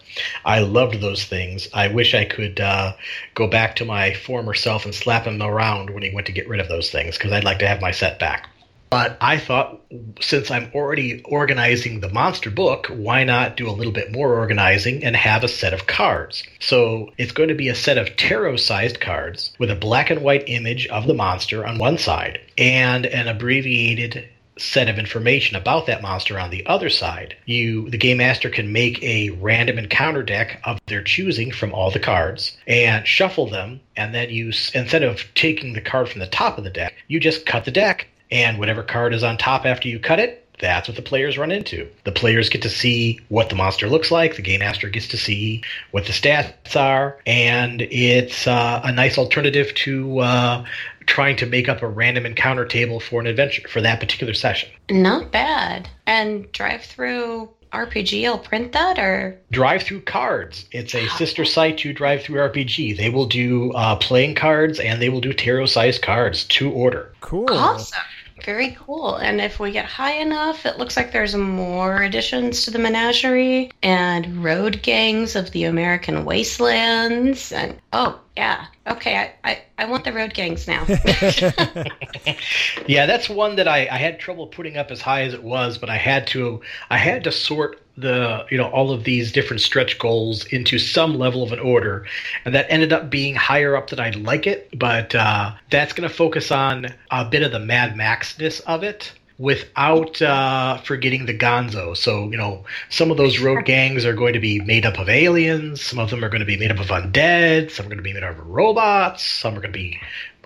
I loved those things. I wish I could uh, go back to my former self and slap him around when he went to get rid of those things because I'd like to have my set back. But I thought, since I'm already organizing the monster book, why not do a little bit more organizing and have a set of cards? So it's going to be a set of tarot sized cards with a black and white image of the monster on one side and an abbreviated set of information about that monster on the other side. You, the game master, can make a random encounter deck of their choosing from all the cards and shuffle them, and then you instead of taking the card from the top of the deck, you just cut the deck, and whatever card is on top after you cut it, that's what the players run into. The players get to see what the monster looks like. The game master gets to see what the stats are, and it's uh, a nice alternative to uh, trying to make up a random encounter table for an adventure for that particular session. Not bad. And drive through RPG will print that or DriveThruCards it's a sister site to DriveThruRPG they will do uh, playing cards and they will do tarot sized cards to order cool awesome very cool. And if we get high enough, it looks like there's more additions to the menagerie and road gangs of the Umerican wastelands. And oh, yeah. Okay, I, I, I want the road gangs now. yeah, that's one that I, I had trouble putting up as high as it was, but I had to I had to sort the you know all of these different stretch goals into some level of an order and that ended up being higher up than i'd like it but uh, that's going to focus on a bit of the mad maxness of it without uh, forgetting the gonzo so you know some of those road gangs are going to be made up of aliens some of them are going to be made up of undead some are going to be made up of robots some are going to be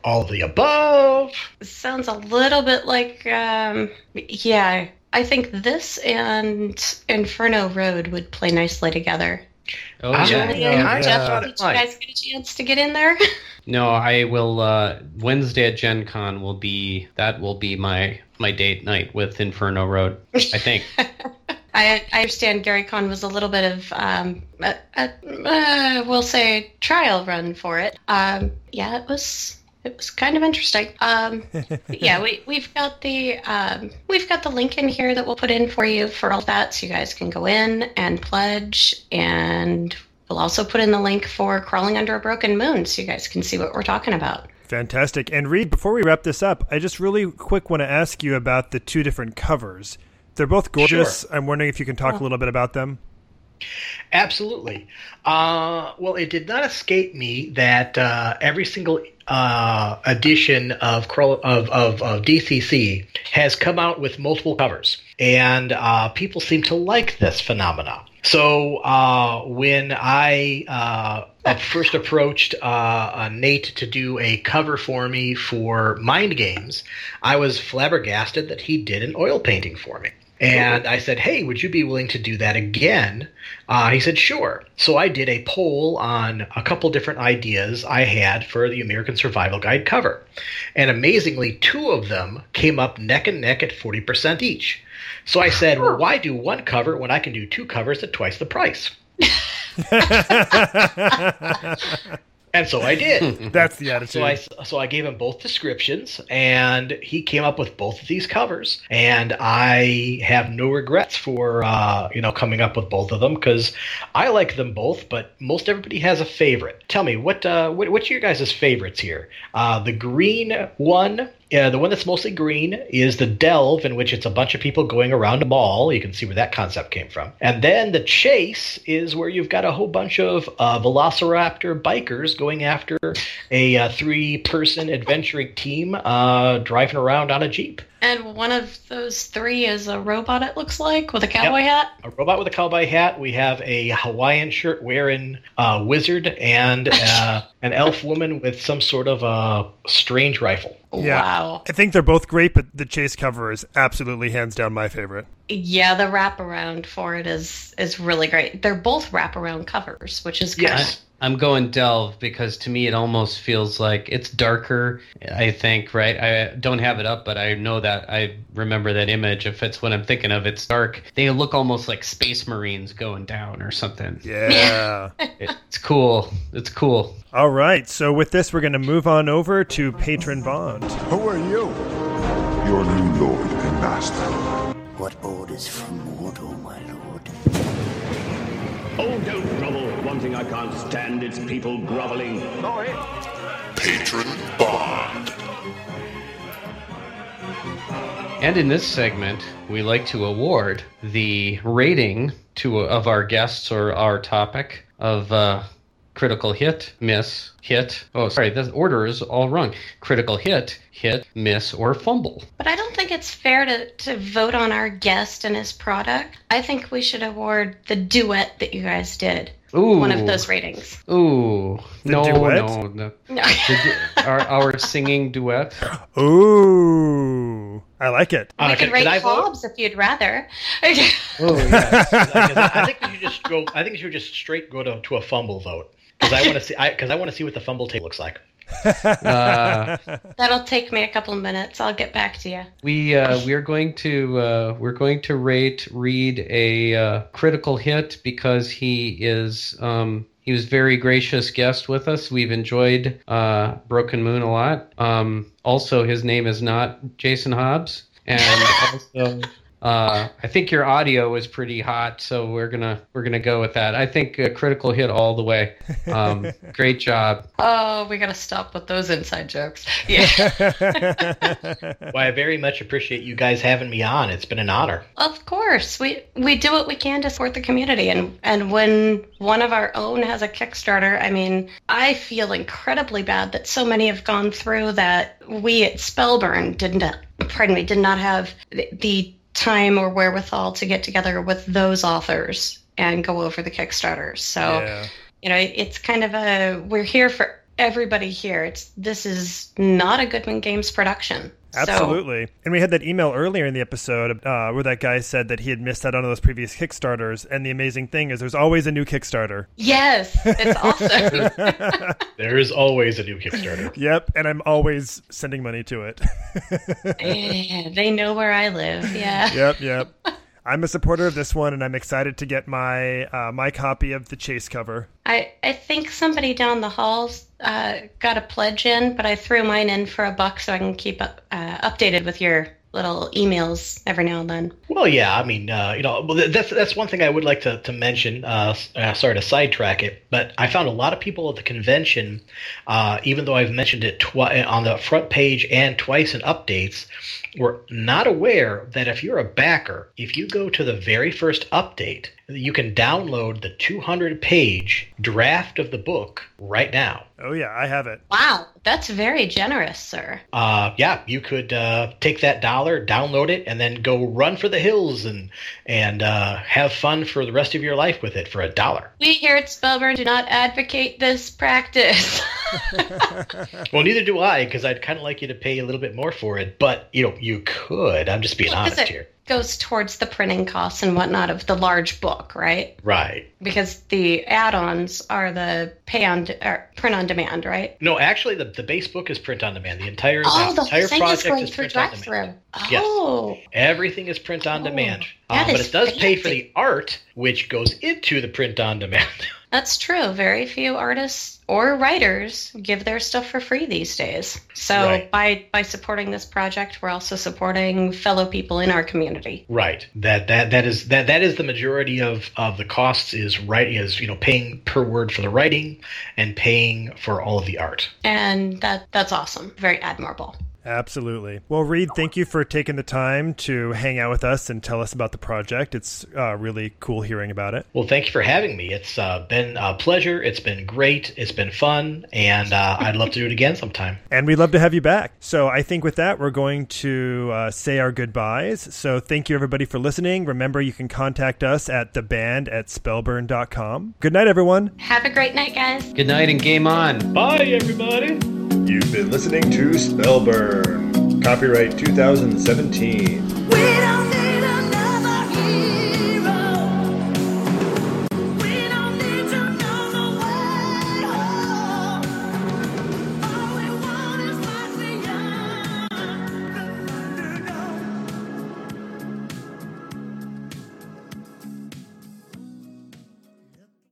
all of the above sounds a little bit like um, yeah I think this and Inferno Road would play nicely together. Oh yeah, Julie yeah. Jeff, did you guys get a chance to get in there? no, I will. Uh, Wednesday at Gen Con will be that will be my my date night with Inferno Road. I think. I, I understand Gary Con was a little bit of um, a, a, uh, we'll say trial run for it. Um, yeah, it was it was kind of interesting. Um, yeah, we we've got the um, we've got the link in here that we'll put in for you for all that, so you guys can go in and pledge, and we'll also put in the link for crawling under a broken moon, so you guys can see what we're talking about. Fantastic. And Reid, before we wrap this up, I just really quick want to ask you about the two different covers. They're both gorgeous. Sure. I'm wondering if you can talk oh. a little bit about them. Absolutely. Uh, well, it did not escape me that uh, every single uh, edition of, of, of, of, DCC has come out with multiple covers, and uh, people seem to like this phenomenon. So uh, when I uh, first approached uh, Nate to do a cover for me for Mind Games, I was flabbergasted that he did an oil painting for me. And I said, hey, would you be willing to do that again? Uh, he said, sure. So I did a poll on a couple different ideas I had for the Umerican Survival Guide cover. And amazingly, two of them came up neck and neck at 40% each. So I said, well, why do one cover when I can do two covers at twice the price? And so I did. That's the attitude. So I so I gave him both descriptions, and he came up with both of these covers. And I have no regrets for uh, you know coming up with both of them because I like them both. But most everybody has a favorite. Tell me what uh, what what's your guys' favorites here? Uh, the green one yeah, the one that's mostly green is the Delve, in which it's a bunch of people going around a mall. You can see where that concept came from. And then the Chase is where you've got a whole bunch of uh, Velociraptor bikers going after a uh, three person adventuring team uh, driving around on a Jeep. And one of those three is a robot, it looks like, with a cowboy yep. hat. A robot with a cowboy hat. We have a Hawaiian shirt wearing uh, wizard and uh, an elf woman with some sort of a strange rifle. Yeah. Wow. I think they're both great, but the chase cover is absolutely hands down my favorite. Yeah, the wraparound for it is is really great. They're both wraparound covers, which is good. Yes. I'm going delve because to me it almost feels like it's darker. I think right. I don't have it up, but I know that I remember that image. If it's what I'm thinking of, it's dark. They look almost like space marines going down or something. Yeah, it's cool. It's cool. All right. So with this, we're going to move on over to Patron Bond. Who are you? Your new lord and master. What orders from Mordor, my lord? Oh, don't grovel. One thing I can't stand, it's people groveling. Sorry. Patron Bond. And in this segment, we like to award the rating to of our guests or our topic of uh, critical hit, miss, hit. Oh, sorry, the order is all wrong. Critical hit, hit, miss, or fumble. But I don't think it's fair to, to vote on our guest and his product. I think we should award the duet that you guys did. Ooh. One of those ratings. Ooh, The no, duet? no, no. No. The du- our, our singing duet. Ooh, I like it. Uh, we can- could rate can I? Hobbs if you'd rather. Oh yes. 'Cause I, I think you should just go. I think we should just straight go to, to a fumble vote because I want to see. Because I, want to see what the fumble tape looks like. Uh, That'll take me a couple of minutes. I'll get back to you. we uh, we are going to uh, we're going to rate Reid a uh, critical hit because he is um, he was very gracious guest with us. We've enjoyed uh, Broken Moon a lot. Um, also, his name is not Jason Hobbs, and also. Uh, I think your audio is pretty hot, so we're gonna we're gonna go with that. I think a critical hit all the way. Um, great job. Oh, we gotta stop with those inside jokes. Yeah. Well, I very much appreciate you guys having me on. It's been an honor. Of course, we we do what we can to support the community, and and when one of our own has a Kickstarter, I mean, I feel incredibly bad that so many have gone through that. We at Spellburn didn't, pardon me, did not have the, the time or wherewithal to get together with those authors and go over the Kickstarters. So Yeah. you know, it's kind of a we're here for everybody here. It's this is not a Goodman Games production. So- Absolutely. And we had that email earlier in the episode uh, where that guy said that he had missed out on those previous Kickstarters. And the amazing thing is there's always a new Kickstarter. yes, it's awesome. There is always a new Kickstarter. Yep. And I'm always sending money to it. Yeah, they know where I live. Yeah. yep. Yep. I'm a supporter of this one, and I'm excited to get my uh, my copy of the chase cover. I, I think somebody down the halls uh, got a pledge in, but I threw mine in for a buck so I can keep up, uh, updated with your little emails every now and then. Well, yeah, I mean, uh, you know, that's that's one thing I would like to to mention. Uh, uh, sorry to sidetrack it, but I found a lot of people at the convention, uh, even though I've mentioned it twi- on the front page and twice in updates, were not aware that if you're a backer, if you go to the very first update, you can download the 200 page draft of the book right now. Oh yeah, I have it. Wow, that's very generous, sir. uh, yeah, you could uh, take that dollar, download it, and then go run for the hills and and uh, have fun for the rest of your life with it for a dollar. We here at Spellburn do not advocate this practice. Well, neither do I, because I'd kind of like you to pay a little bit more for it. But you know, you could. I'm just being Because honest here. Goes towards the printing costs and whatnot of the large book, right? Right. Because the add-ons are the pay on or print on demand, right? No, actually, the, the base book is print on demand. The entire Oh, the entire thing is project going is through print on demand. through. Yes. Oh, Everything is print on demand. Uh, that but it does pay for the art, which goes into the print on demand. that's true. Very few artists or writers give their stuff for free these days. So Right. by by supporting this project, we're also supporting fellow people in our community. Right. That that that is that that is the majority of of the costs is right is you know paying per word for the writing and paying for all of the art. And that that's awesome. Very admirable. Absolutely. Well, Reid, thank you for taking the time to hang out with us and tell us about the project. It's uh, really cool hearing about it. Well, thank you for having me. It's uh, been a pleasure. It's been great. It's been fun, and uh, I'd love to do it again sometime. And we'd love to have you back. So I think with that, we're going to uh, say our goodbyes. So thank you, everybody, for listening. Remember, you can contact us at the band at spellburn.com. Good night, everyone. Have a great night, guys. Good night and game on. Bye, everybody. You've been listening to Spellburn. Copyright 2017.